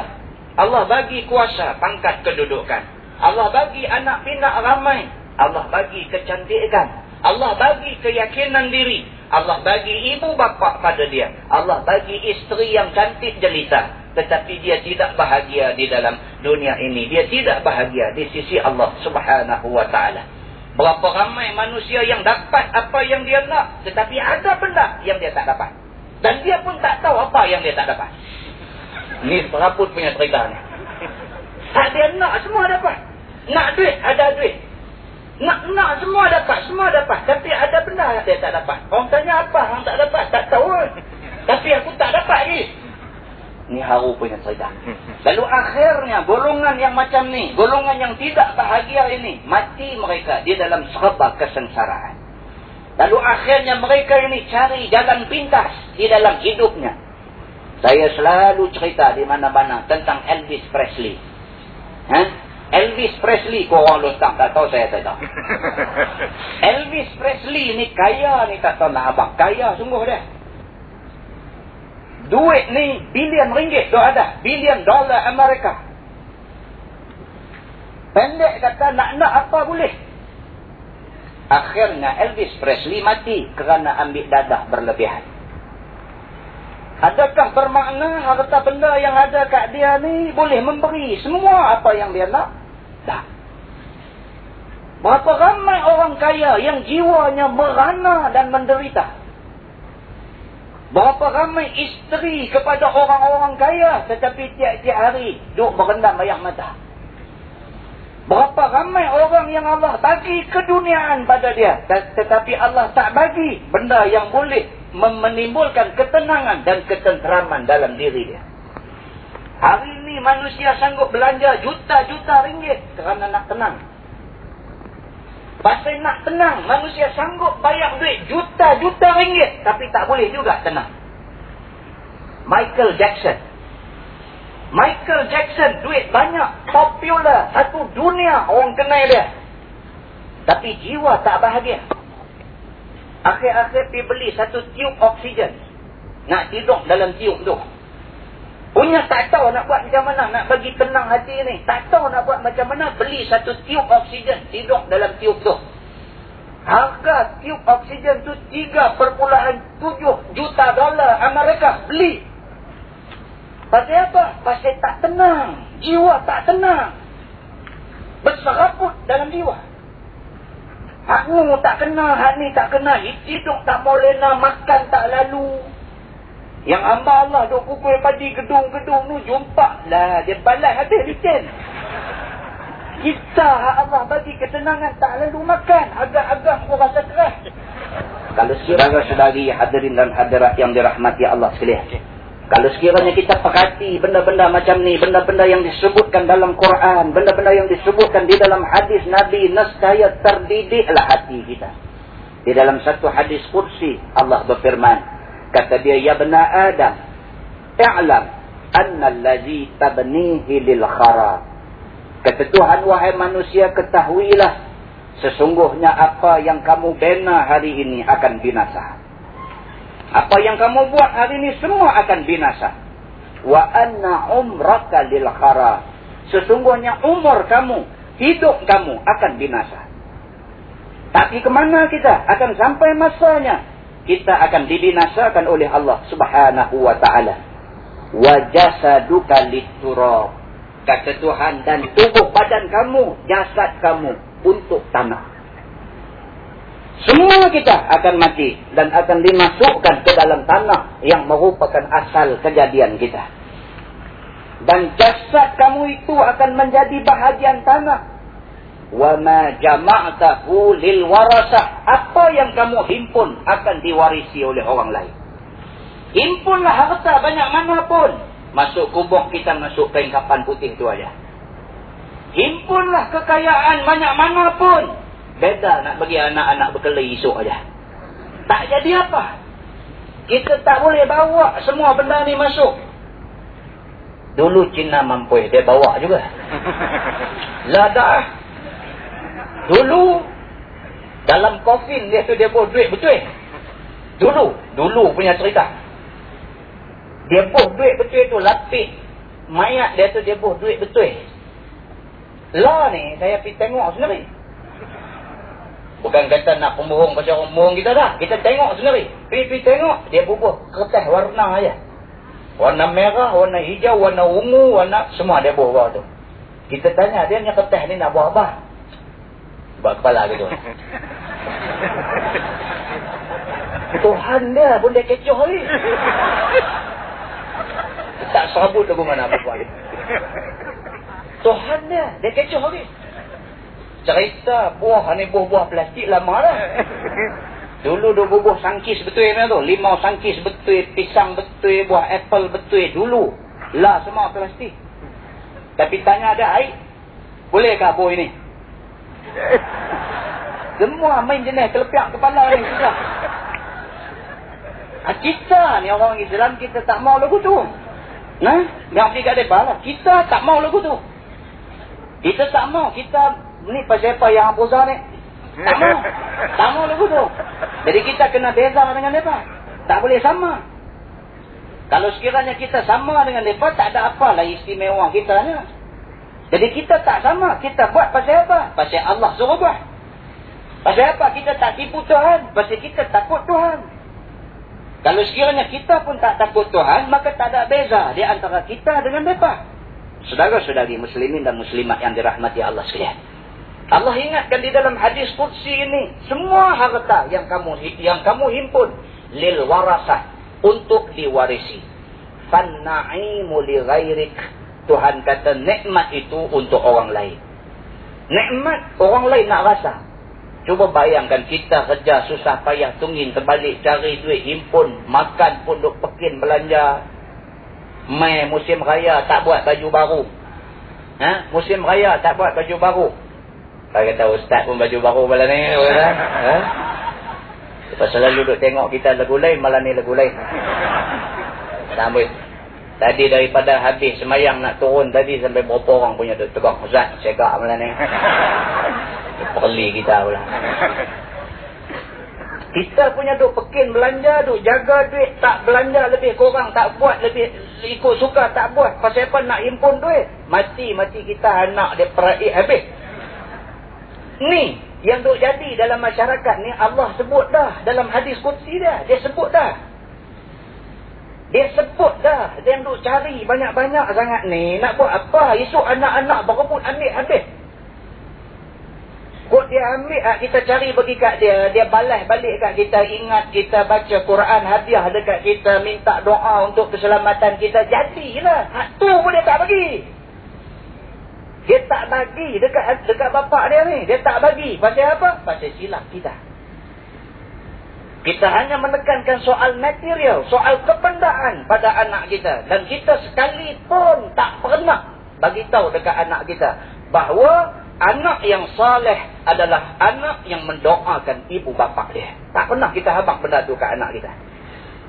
Allah bagi kuasa, pangkat kedudukan. Allah bagi anak pinak ramai. Allah bagi kecantikan. Allah bagi keyakinan diri. Allah bagi ibu bapa pada dia. Allah bagi isteri yang cantik jelita. Tetapi dia tidak bahagia di dalam dunia ini. Dia tidak bahagia di sisi Allah subhanahu wa ta'ala. Berapa ramai manusia yang dapat apa yang dia nak. Tetapi ada benda yang dia tak dapat. Dan dia pun tak tahu apa yang dia tak dapat. Ni seraput punya cerita ni. <laughs> Tak dia nak semua dapat. Nak duit, ada duit. Nak nak semua dapat, semua dapat. Tapi ada benda yang dia tak dapat. Orang tanya apa orang tak dapat? Tak tahu. <laughs> Tapi aku tak dapat ni. Ni haru punya cerita. <laughs> Lalu akhirnya golongan yang macam ni. Golongan yang tidak bahagia ini. Mati mereka di dalam serba kesengsaraan. Lalu akhirnya mereka ini cari jalan pintas di dalam hidupnya. Saya selalu cerita di mana-mana tentang Elvis Presley. Ha? Elvis Presley, kau orang lu tak, tahu saya tak tahu. <laughs> Elvis Presley ni kaya ni tak tahu nak abang. Kaya sungguh dia. Duit ni bilion ringgit tu ada. Bilion dolar Amerika. Pendek kata nak nak apa boleh. Akhirnya Elvis Presley mati kerana ambil dadah berlebihan. Adakah bermakna harta benda yang ada kat dia ni boleh memberi semua apa yang dia nak? Tak. Berapa ramai orang kaya yang jiwanya merana dan menderita? Berapa ramai isteri kepada orang-orang kaya tetapi tiap-tiap hari duduk berendam bayang mata? Berapa ramai orang yang Allah bagi keduniaan pada dia tetapi Allah tak bagi benda yang boleh menimbulkan ketenangan dan ketenteraman dalam diri dia. Hari ini manusia sanggup belanja juta-juta ringgit kerana nak tenang. Pasal nak tenang, manusia sanggup bayar duit juta-juta ringgit tapi tak boleh juga tenang. Michael Jackson. Michael Jackson duit banyak, popular, satu dunia orang kenal dia. Tapi jiwa tak bahagia. Akhir-akhir pergi beli satu tiup oksigen. Nak tidur dalam tiup tu. Punya tak tahu nak buat macam mana nak bagi tenang hati ni. Tak tahu nak buat macam mana beli satu tiup oksigen tidur dalam tiup tu. Harga tiup oksigen tu 3.7 juta dolar Amerika. Beli. Pasal apa? Pasal tak tenang. Jiwa tak tenang. Berseraput dalam jiwa. Hak ni tak kenal, hak ni tak kenal. Hidup tak boleh nak makan tak lalu. Yang hamba Allah duk pukul padi gedung-gedung tu jumpa lah. Dia balas habis licin. Kita Allah bagi ketenangan tak lalu makan. Agak-agak pun rasa keras. Kalau saudara-saudari hadirin dan hadirat yang dirahmati Allah sekalian. Kalau sekiranya kita perhati benda-benda macam ni, benda-benda yang disebutkan dalam Quran, benda-benda yang disebutkan di dalam hadis Nabi, nescaya terdidiklah hati kita. Di dalam satu hadis kursi, Allah berfirman, Kata dia, Ya bena Adam, I'lam anna allazi tabnihi lil kharab. Kata Tuhan, wahai manusia, ketahuilah. Sesungguhnya apa yang kamu bina hari ini akan binasa. Apa yang kamu buat hari ini semua akan binasa. Wa anna umraka lil kharab. Sesungguhnya umur kamu, hidup kamu akan binasa. Tapi kemana kita? Akan sampai masanya kita akan dibinasakan oleh Allah Subhanahu wa taala. Wa jasaduka liturab. Kata Tuhan dan tubuh badan kamu, jasad kamu untuk tanah. Semua kita akan mati dan akan dimasukkan ke dalam tanah yang merupakan asal kejadian kita. Dan jasad kamu itu akan menjadi bahagian tanah. Wa ma jama'tahu lil warasah. Apa yang kamu himpun akan diwarisi oleh orang lain. Himpunlah harta banyak mana pun. Masuk kubur kita masuk kain kapan putih tu aja. Himpunlah kekayaan banyak mana pun beda nak bagi anak-anak berkelahi esok aja tak jadi apa kita tak boleh bawa semua benda ni masuk dulu Cina mampu dia bawa juga <laughs> lah dah Dulu dalam kofin dia tu dia buh duit betul. Dulu, dulu punya cerita. Dia buh duit betul tu lapik mayat dia tu dia buh duit betul. Lah ni saya pergi tengok sendiri. Bukan kata nak pembohong pasal orang pembohong kita dah. Kita tengok sendiri. Pergi-pergi tengok. Dia bubuh kertas warna aja. Warna merah, warna hijau, warna ungu, warna semua dia bubuh tu. Kita tanya dia ni kertas ni nak buat apa? buat kepala gitu. <laughs> Tuhan dia pun dia kecoh ni. Tak sabut lagu mana apa buat. <laughs> Tuhan dia, dia kecoh ni. Cerita buah ni buah-buah plastik lama dah. <laughs> Dulu dua buah sangkis betul ni tu. Lima sangkis betul, pisang betul, buah apple betul dulu. Lah semua plastik. Tapi tanya ada air. Bolehkah buah ini? <laughs> Semua main jenis kelepiak kepala ni susah. Ha, kita ni orang Islam kita tak mau lagu tu. Nah, nak pergi kat depan lah. Kita tak mau lagu tu. Kita tak mau. Kita ni pasal apa yang Abu ni. Tak mau. Tak mau lagu tu. Jadi kita kena beza dengan mereka. Tak boleh sama. Kalau sekiranya kita sama dengan mereka, tak ada apalah istimewa kita ni. Jadi kita tak sama. Kita buat pasal apa? Pasal Allah suruh buat. Pasal apa? Kita tak tipu Tuhan. Pasal kita takut Tuhan. Kalau sekiranya kita pun tak takut Tuhan, maka tak ada beza di antara kita dengan mereka. Saudara-saudari muslimin dan muslimat yang dirahmati Allah sekalian. Allah ingatkan di dalam hadis Qudsi ini, semua harta yang kamu yang kamu himpun lil warasah untuk diwarisi. Fanna'imu li ghairik Tuhan kata nikmat itu untuk orang lain. Nikmat orang lain nak rasa. Cuba bayangkan kita kerja susah payah tungin terbalik cari duit himpun. Makan pun duk pekin belanja. Mai musim raya tak buat baju baru. Ha? Musim raya tak buat baju baru. Saya kata ustaz pun baju baru malam ni. <laughs> Ha? Lepas selalu duduk tengok kita lagu lain malam ni lagu lain. Sambut. Tadi daripada habis semayang nak turun tadi sampai berapa orang punya tu tegak Ustaz cekak malam ni. <laughs> Perli kita pula. Kita punya duk pekin belanja, duk jaga duit, tak belanja lebih kurang, tak buat lebih ikut suka, tak buat. Pasal apa nak impun duit? Mati-mati kita anak dia peraik habis. Ni, yang duk jadi dalam masyarakat ni, Allah sebut dah dalam hadis kutsi dia. Dia sebut dah. Dia sebut dah. Dia duk cari banyak-banyak sangat ni. Nak buat apa? Esok anak-anak berebut ambil habis. Kok dia ambil ah, kita cari bagi kat dia, dia balas balik kat kita, ingat kita baca Quran hadiah dekat kita, minta doa untuk keselamatan kita, jadilah. Hak tu pun dia tak bagi. Dia tak bagi dekat dekat bapak dia ni, dia tak bagi. Pasal apa? Pasal silap kita. Kita hanya menekankan soal material, soal kebendaan pada anak kita. Dan kita sekalipun tak pernah bagi tahu dekat anak kita bahawa anak yang saleh adalah anak yang mendoakan ibu bapa dia. Tak pernah kita habaq benda tu kat anak kita.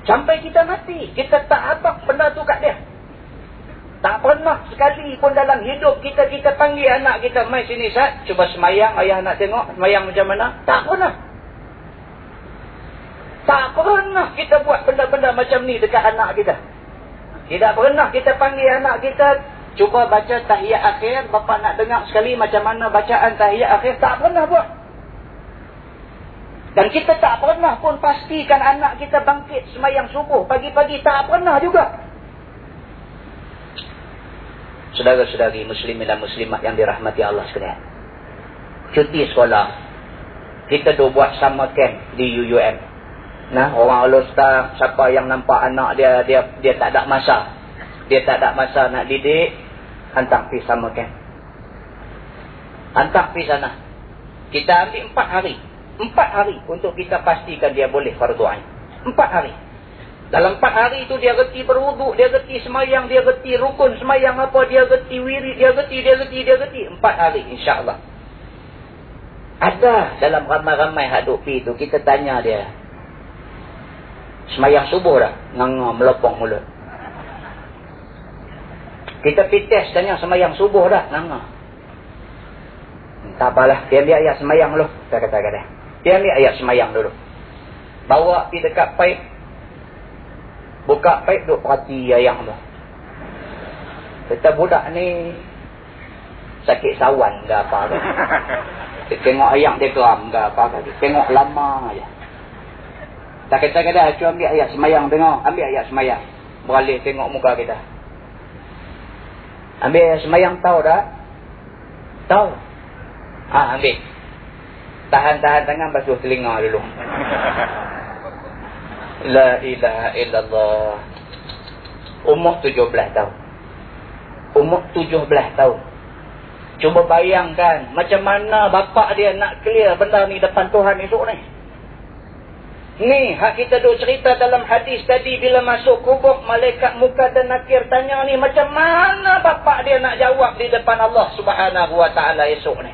Sampai kita mati, kita tak habaq benda tu kat dia. Tak pernah sekali pun dalam hidup kita, kita panggil anak kita, mai sini sat, cuba semayang, ayah nak tengok, semayang macam mana. Tak pernah. Tak pernah kita buat benda-benda macam ni dekat anak kita. Tidak pernah kita panggil anak kita, Cuba baca tahiyat akhir, bapa nak dengar sekali macam mana bacaan tahiyat akhir, tak pernah buat. Dan kita tak pernah pun pastikan anak kita bangkit semayang subuh, pagi-pagi, tak pernah juga. Saudara-saudari muslimin dan muslimat yang dirahmati Allah sekalian. Cuti sekolah. Kita dah buat summer camp di UUM. Nah, orang All-Star, siapa yang nampak anak dia, dia dia tak ada masa. Dia tak ada masa nak didik, hantar pergi sama kan. Hantar pergi sana. Kita ambil empat hari. Empat hari untuk kita pastikan dia boleh fardu ain. Empat hari. Dalam empat hari itu dia reti berwuduk, dia reti semayang, dia reti rukun semayang apa, dia reti wirid, dia reti, dia reti, dia reti. Empat hari insyaAllah. Ada dalam ramai-ramai haduk pi itu, kita tanya dia. Semayang subuh dah, nganga melopong mulut. Kita pergi test tanya semayang subuh dah. Nama. Tak apalah. Dia ambil ayat semayang dulu. Kita kata kata. Dia ambil ayat semayang dulu. Bawa pergi dekat paip. Buka paip duk perhati ayam tu. Kita budak ni sakit sawan ke apa ke. <laughs> Dia tengok ayam dia geram ke apa ke. Tengok lama aja. Tak kata-kata, cuba ambil ayat semayang tengok. Ambil ayat semayang. Beralih tengok muka kita. Ambil semayang tahu dah? Tahu. Ah ambil. Tahan-tahan tangan basuh telinga dulu. <laughs> La ilaha illallah. Umur 17 tahun. Umur 17 tahun. Cuba bayangkan macam mana bapak dia nak clear benda ni depan Tuhan esok ni. Ni, hak kita duk cerita dalam hadis tadi bila masuk kubur, malaikat muka dan nakir tanya ni, macam mana bapak dia nak jawab di depan Allah subhanahu wa ta'ala esok ni.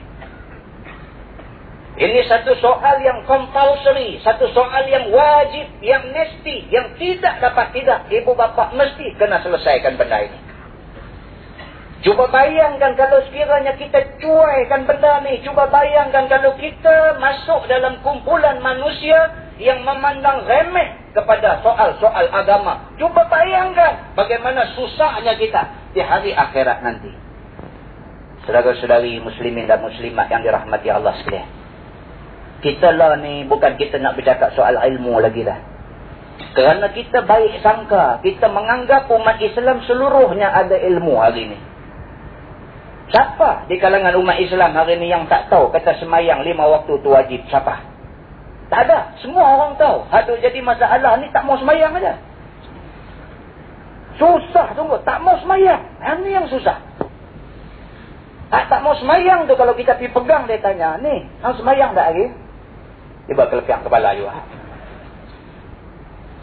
Ini satu soal yang compulsory, satu soal yang wajib, yang mesti, yang tidak dapat tidak. Ibu bapa mesti kena selesaikan benda ini. Cuba bayangkan kalau sekiranya kita cuaikan benda ni. Cuba bayangkan kalau kita masuk dalam kumpulan manusia yang memandang remeh kepada soal-soal agama. Cuba bayangkan bagaimana susahnya kita di hari akhirat nanti. Saudara-saudari muslimin dan muslimat yang dirahmati Allah sekalian. Kita lah ni bukan kita nak bercakap soal ilmu lagi dah. Kerana kita baik sangka, kita menganggap umat Islam seluruhnya ada ilmu hari ini. Siapa di kalangan umat Islam hari ini yang tak tahu kata semayang lima waktu tu wajib? Siapa? Tak ada. Semua orang tahu. Ada jadi masalah ni tak mau semayang aja. Susah tunggu. Tak mau semayang. Ini yang susah. Tak, tak mau semayang tu kalau kita pergi pegang dia tanya. Ni, kamu semayang tak lagi? Dia buat kelepiang kepala juga.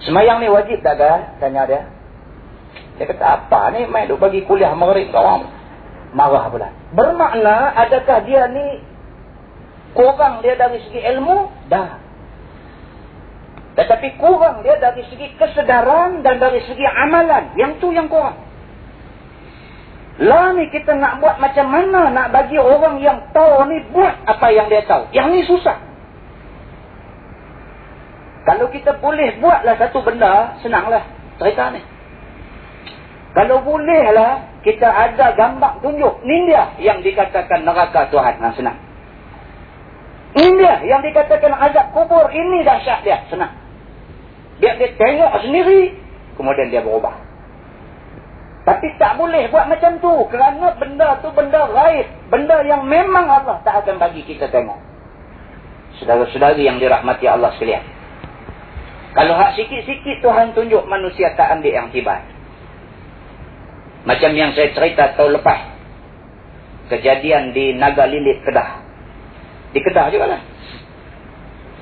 Semayang ni wajib tak kan? Tanya dia. Dia kata apa ni main duk bagi kuliah maghrib kau orang. Marah pula. Bermakna adakah dia ni kurang dia dari segi ilmu? Dah. Tetapi kurang dia dari segi kesedaran dan dari segi amalan. Yang tu yang kurang. Lah ni kita nak buat macam mana nak bagi orang yang tahu ni buat apa yang dia tahu. Yang ni susah. Kalau kita boleh buatlah satu benda, senanglah cerita ni. Kalau bolehlah kita ada gambar tunjuk. Ini dia yang dikatakan neraka Tuhan. Nah, senang. Ini dia yang dikatakan azab kubur. Ini dahsyat dia. Senang. Biar dia tengok sendiri. Kemudian dia berubah. Tapi tak boleh buat macam tu. Kerana benda tu benda raib. Benda yang memang Allah tak akan bagi kita tengok. Saudara-saudari yang dirahmati Allah sekalian. Kalau hak sikit-sikit Tuhan tunjuk manusia tak ambil yang tiba. Macam yang saya cerita tahun lepas. Kejadian di Naga Lilit Kedah. Di Kedah juga lah.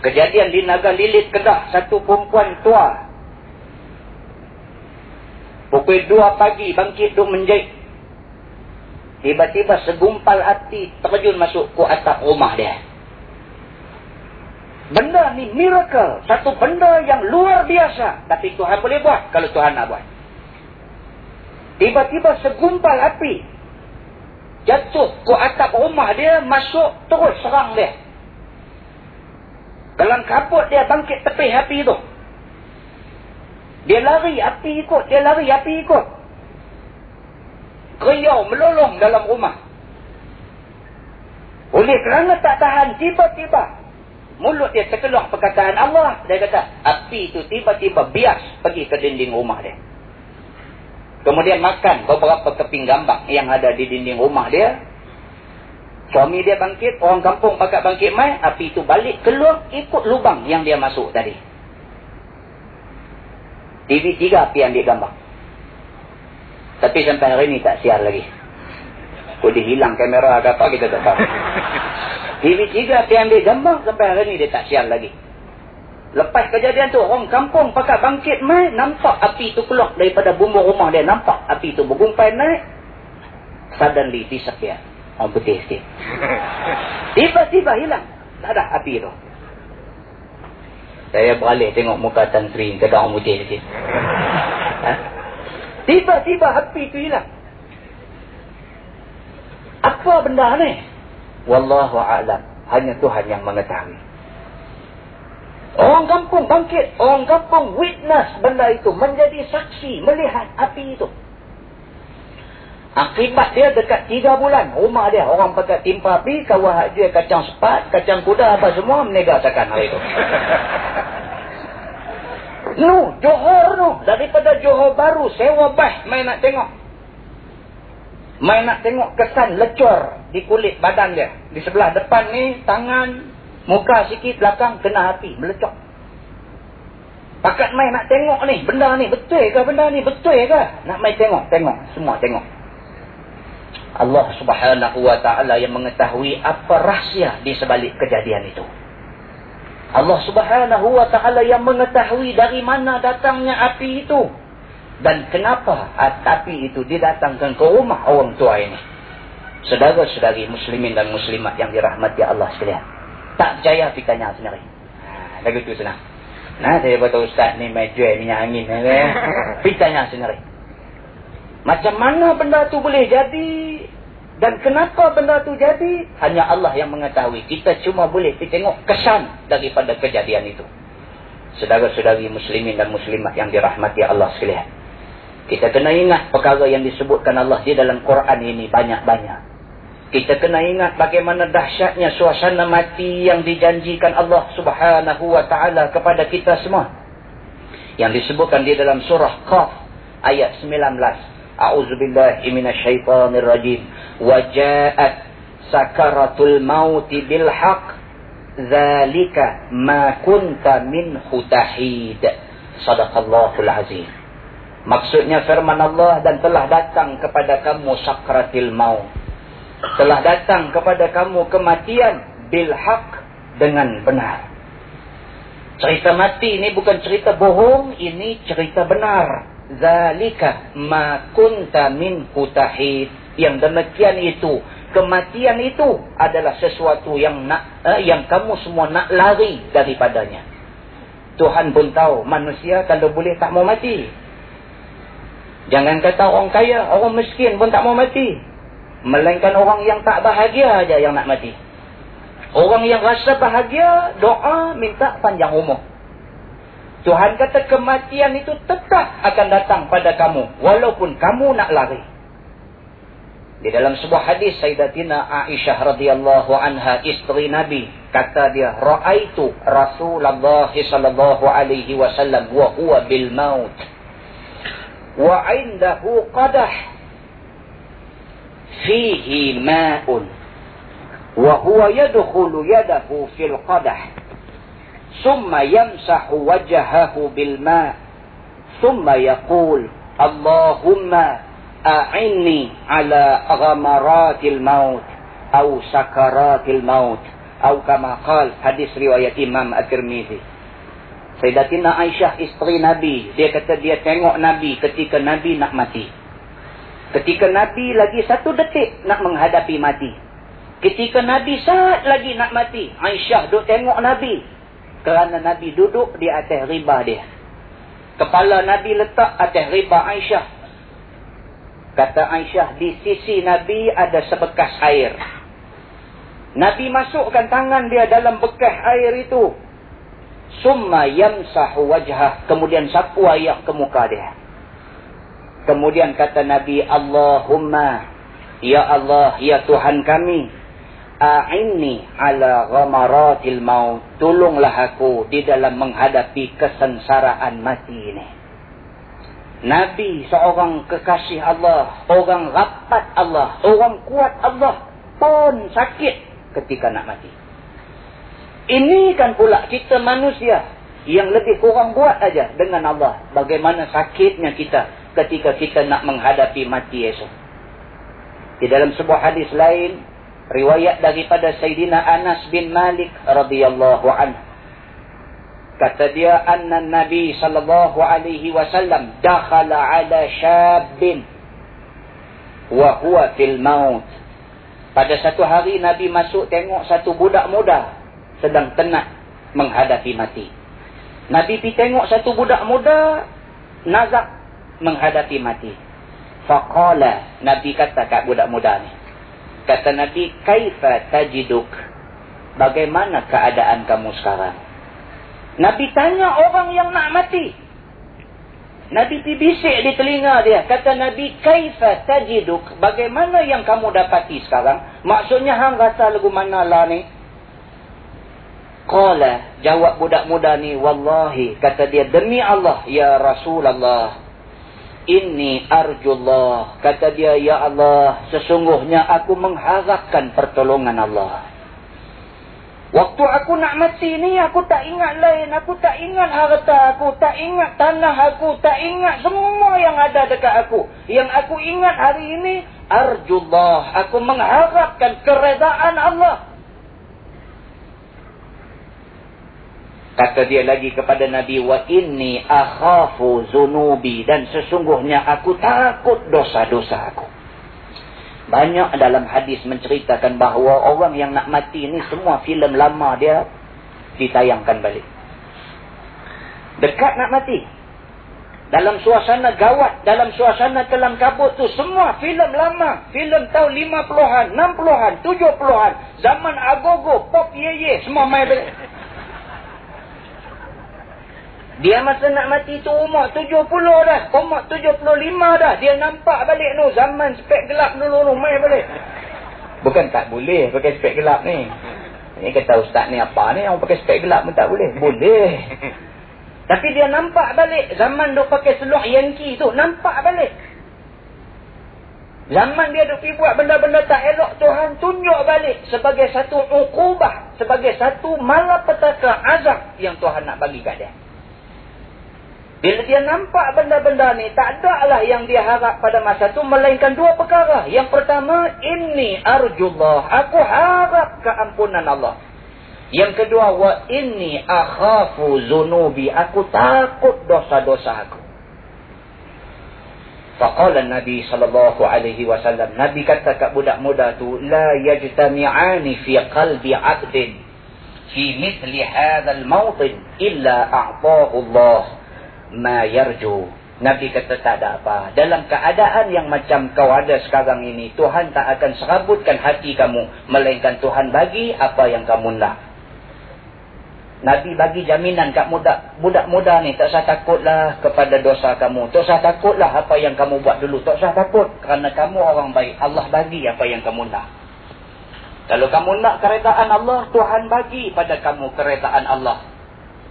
Kejadian di Naga Lilit Kedah. Satu perempuan tua. Pukul dua pagi bangkit tu menjahit. Tiba-tiba segumpal hati terjun masuk ke atap rumah dia. Benda ni miracle. Satu benda yang luar biasa. Tapi Tuhan boleh buat kalau Tuhan nak buat. Tiba-tiba segumpal api. Jatuh ke atap rumah dia. Masuk terus serang dia. Dalam kaput dia bangkit tepi api tu. Dia lari api ikut. Dia lari api ikut. Kriau melolong dalam rumah. Oleh kerana tak tahan tiba-tiba Mulut dia terkeluar perkataan Allah. Dia kata, api itu tiba-tiba bias pergi ke dinding rumah dia. Kemudian makan beberapa keping gambak yang ada di dinding rumah dia. Suami dia bangkit, orang kampung pakat bangkit mai, api itu balik keluar ikut lubang yang dia masuk tadi. TV3 api ambil gambar. Tapi sampai hari ini tak siar lagi. Kau dihilang kamera ke apa kita tak tahu. <laughs> TV3 dia ambil gambar sampai hari ni dia tak sial lagi. Lepas kejadian tu orang kampung pakai bangkit mai nampak api tu keluar daripada bumbung rumah dia nampak api tu bergumpai naik suddenly disappear. Orang putih sikit. <laughs> Tiba-tiba hilang. Tak ada api tu. Saya beralih tengok muka Tan Sri orang putih sikit. <laughs> Ha? Tiba-tiba api tu hilang. Apa benda ni? Wallahu a'lam. Hanya Tuhan yang mengetahui. Orang kampung bangkit. Orang kampung witness benda itu. Menjadi saksi. Melihat api itu. Akibat dia dekat tiga bulan. Rumah dia. Orang pakai timpa api. Kawah jual kacang sepat. Kacang kuda apa semua. Menegasakan hari itu. <laughs> Nu, Johor nu. Daripada Johor baru. Sewa bah. Main nak tengok. Main nak tengok kesan lecor di kulit badan dia. Di sebelah depan ni, tangan, muka sikit, belakang, kena api, melecok. Pakat main nak tengok ni, benda ni, betul ke benda ni, betul ke? Nak main tengok, tengok, semua tengok. Allah subhanahu wa ta'ala yang mengetahui apa rahsia di sebalik kejadian itu. Allah subhanahu wa ta'ala yang mengetahui dari mana datangnya api itu. Dan kenapa api itu didatangkan ke rumah orang tua ini? Saudara-saudari muslimin dan muslimat yang dirahmati Allah sekalian. Tak percaya tanya sendiri. Ha, lagu tu senang. Nah, saya beritahu ustaz ni main jual minyak angin. Pergi tanya <laughs> sendiri. Macam mana benda tu boleh jadi? Dan kenapa benda tu jadi? Hanya Allah yang mengetahui. Kita cuma boleh tengok kesan daripada kejadian itu. Saudara-saudari muslimin dan muslimat yang dirahmati Allah sekalian. Kita kena ingat perkara yang disebutkan Allah di dalam Quran ini banyak-banyak. Kita kena ingat bagaimana dahsyatnya suasana mati yang dijanjikan Allah subhanahu wa ta'ala kepada kita semua. Yang disebutkan di dalam surah Qaf ayat 19. A'udzubillahi minasyaitanirrajim. Waja'at sakaratul mauti bilhaq. Zalika ma kunta minhu tahid. Sadaqallahul azim. Maksudnya firman Allah dan telah datang kepada kamu sakratil maut. Telah datang kepada kamu kematian bilhaq dengan benar. Cerita mati ini bukan cerita bohong, ini cerita benar. Zalika ma kunta min hutahid. Yang demikian itu, kematian itu adalah sesuatu yang nak eh, yang kamu semua nak lari daripadanya. Tuhan pun tahu manusia kalau boleh tak mau mati. Jangan kata orang kaya, orang miskin pun tak mau mati. Melainkan orang yang tak bahagia aja yang nak mati. Orang yang rasa bahagia, doa minta panjang umur. Tuhan kata kematian itu tetap akan datang pada kamu. Walaupun kamu nak lari. Di dalam sebuah hadis Sayyidatina Aisyah radhiyallahu anha isteri Nabi kata dia raaitu Rasulullah sallallahu alaihi wasallam wa huwa bil maut wa indahu qadah fihi ma'un wa huwa yadkhulu yadahu fil qadah thumma yamsahu wajhahu bil ma' thumma yaqul Allahumma a'inni ala ghamaratil maut atau sakaratil maut atau kama qal hadis riwayat Imam At-Tirmizi Sayyidatina Aisyah isteri Nabi. Dia kata dia tengok Nabi ketika Nabi nak mati ketika Nabi lagi satu detik nak menghadapi mati ketika Nabi saat lagi nak mati Aisyah duk tengok Nabi kerana Nabi duduk di atas riba dia kepala Nabi letak atas riba Aisyah Kata Aisyah, di sisi Nabi ada sebekas air. Nabi masukkan tangan dia dalam bekas air itu. Summa yamsahu wajhah. Kemudian sapu air ke muka dia. Kemudian kata Nabi, Allahumma, Ya Allah, Ya Tuhan kami, A'inni ala ghamaratil maut. Tolonglah aku di dalam menghadapi kesengsaraan mati ini. Nabi seorang kekasih Allah, orang rapat Allah, orang kuat Allah pun sakit ketika nak mati. Ini kan pula kita manusia yang lebih kurang buat aja dengan Allah. Bagaimana sakitnya kita ketika kita nak menghadapi mati esok. Di dalam sebuah hadis lain, riwayat daripada Sayyidina Anas bin Malik radhiyallahu anhu. Kata dia anna nabi sallallahu alaihi wasallam dakhala ala syabbin wa huwa fil maut. Pada satu hari nabi masuk tengok satu budak muda sedang tenat menghadapi mati. Nabi pi tengok satu budak muda nazak menghadapi mati faqala nabi kata kat budak muda ni kata nabi kaifa tajiduk bagaimana keadaan kamu sekarang Nabi tanya orang yang nak mati. Nabi bisik di telinga dia. Kata Nabi, Kaifa tajiduk? Bagaimana yang kamu dapati sekarang? Maksudnya, hang rasa lagu mana lah ni? Qala, jawab budak muda ni, Wallahi, kata dia, Demi Allah, Ya Rasulullah. Inni arjullah. Kata dia, Ya Allah, sesungguhnya aku mengharapkan pertolongan Allah. Waktu aku nak mati ni, aku tak ingat lain. Aku tak ingat harta aku. Tak ingat tanah aku. Tak ingat semua yang ada dekat aku. Yang aku ingat hari ini, Arjullah. Aku mengharapkan keredaan Allah. Kata dia lagi kepada Nabi, Wa inni akhafu zunubi. Dan sesungguhnya aku takut dosa-dosa aku. Banyak dalam hadis menceritakan bahawa orang yang nak mati ni semua filem lama dia ditayangkan balik. Dekat nak mati. Dalam suasana gawat, dalam suasana kelam kabut tu semua filem lama. filem tahun 50-an, 60-an, 70-an. Zaman agogo, pop ye ye, semua main balik. Dia masa nak mati tu umur 70 dah. Umur 75 dah. Dia nampak balik tu. Zaman spek gelap dulu tu. Main balik. Bukan tak boleh pakai spek gelap ni. Ini kata ustaz ni apa ni. Orang pakai spek gelap pun tak boleh. Boleh. <laughs> Tapi dia nampak balik. Zaman duk pakai seluar Yankee tu. Nampak balik. Zaman dia duk pergi buat benda-benda tak elok. Tuhan tunjuk balik. Sebagai satu ukubah. Sebagai satu malapetaka azab. Yang Tuhan nak bagi kat dia. Bila dia nampak benda-benda ni, tak ada lah yang dia harap pada masa tu melainkan dua perkara. Yang pertama, ini arjullah. Aku harap keampunan Allah. Yang kedua, wa ini akhafu zunubi. Aku takut dosa-dosa aku. Faqala Nabi sallallahu alaihi wasallam, Nabi kata kat budak muda tu, la yajtami'ani fi qalbi 'abdin fi mithli hadzal mawtin illa a'tahu Allah ma yarju. Nabi kata tak ada apa. Dalam keadaan yang macam kau ada sekarang ini, Tuhan tak akan serabutkan hati kamu. Melainkan Tuhan bagi apa yang kamu nak. Nabi bagi jaminan kat budak muda ni tak usah takutlah kepada dosa kamu. Tak usah takutlah apa yang kamu buat dulu. Tak usah takut kerana kamu orang baik. Allah bagi apa yang kamu nak. Kalau kamu nak keredaan Allah, Tuhan bagi pada kamu keredaan Allah.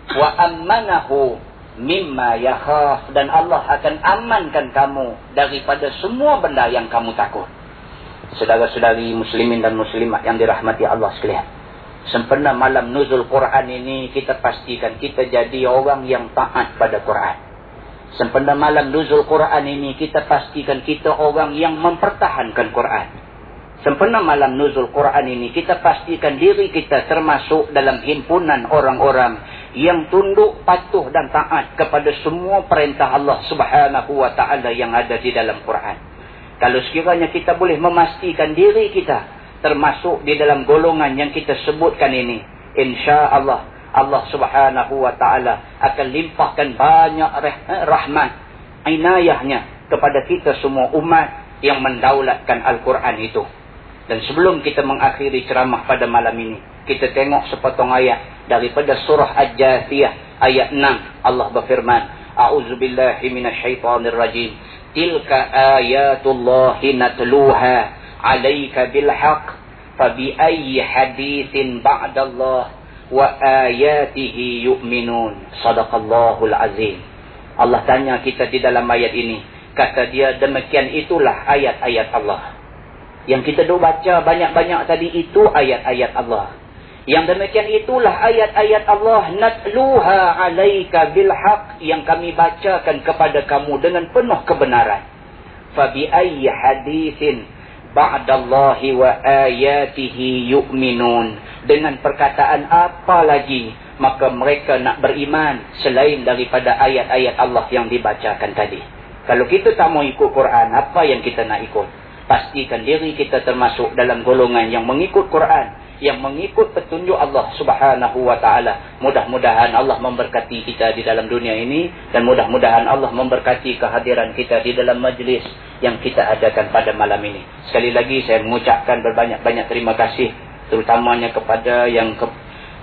Wa ammanahu mimma yakhaf dan Allah akan amankan kamu daripada semua benda yang kamu takut. Saudara-saudari muslimin dan muslimat yang dirahmati Allah sekalian sempena malam nuzul Quran ini kita pastikan kita jadi orang yang taat pada Quran. Sempena malam nuzul Quran ini kita pastikan kita orang yang mempertahankan Quran. Sempena malam nuzul Quran ini kita pastikan diri kita termasuk dalam himpunan orang-orang yang tunduk patuh dan taat kepada semua perintah Allah Subhanahu wa taala yang ada di dalam Quran. Kalau sekiranya kita boleh memastikan diri kita termasuk di dalam golongan yang kita sebutkan ini insya Allah Allah subhanahu wa ta'ala akan limpahkan banyak eh, rahmat inayahnya kepada kita semua umat yang mendaulatkan Al-Quran itu dan sebelum kita mengakhiri ceramah pada malam ini kita tengok sepotong ayat daripada surah Al-Jathiyah ayat 6 Allah berfirman A'udzubillahi minasyaitanirrajim tilka ayatullahi natluha alaika bil haqq fa bi ayyi haditsin ba'da Allah wa ayatihi yu'minun. Sadaqallahul azim. Allah tanya kita di dalam ayat ini. Kata dia demikian itulah ayat-ayat Allah. Yang kita dah baca banyak-banyak tadi itu ayat-ayat Allah yang demikian itulah ayat-ayat Allah natluha alaika bil haqq yang kami bacakan kepada kamu dengan penuh kebenaran. Fa bi ayyi haditsin ba'dallahi wa ayatihi yu'minun. Dengan perkataan apa lagi maka mereka nak beriman selain daripada ayat-ayat Allah yang dibacakan tadi. Kalau kita tak mau ikut Quran apa yang kita nak ikut? Pastikan diri kita termasuk dalam golongan yang mengikut Quran yang mengikut petunjuk Allah subhanahu wa ta'ala. Mudah-mudahan Allah memberkati kita di dalam dunia ini. Dan mudah-mudahan Allah memberkati kehadiran kita di dalam majlis yang kita adakan pada malam ini. Sekali lagi saya mengucapkan berbanyak-banyak terima kasih. Terutamanya kepada yang ke,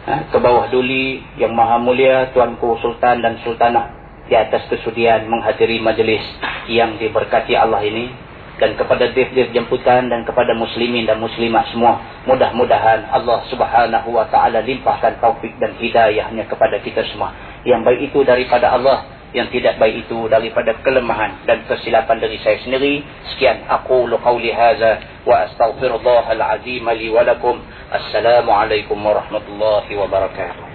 ha, ke bawah duli, yang maha mulia, Tuanku Sultan dan Sultanah. Di atas kesudian menghadiri majlis yang diberkati Allah ini dan kepada dev-dev jemputan dan kepada muslimin dan muslimat semua. Mudah-mudahan Allah subhanahu wa ta'ala limpahkan taufik dan hidayahnya kepada kita semua. Yang baik itu daripada Allah, yang tidak baik itu daripada kelemahan dan kesilapan dari saya sendiri. Sekian aku luqawli haza wa astaghfirullah al-azim li walakum. Assalamualaikum warahmatullahi wabarakatuh.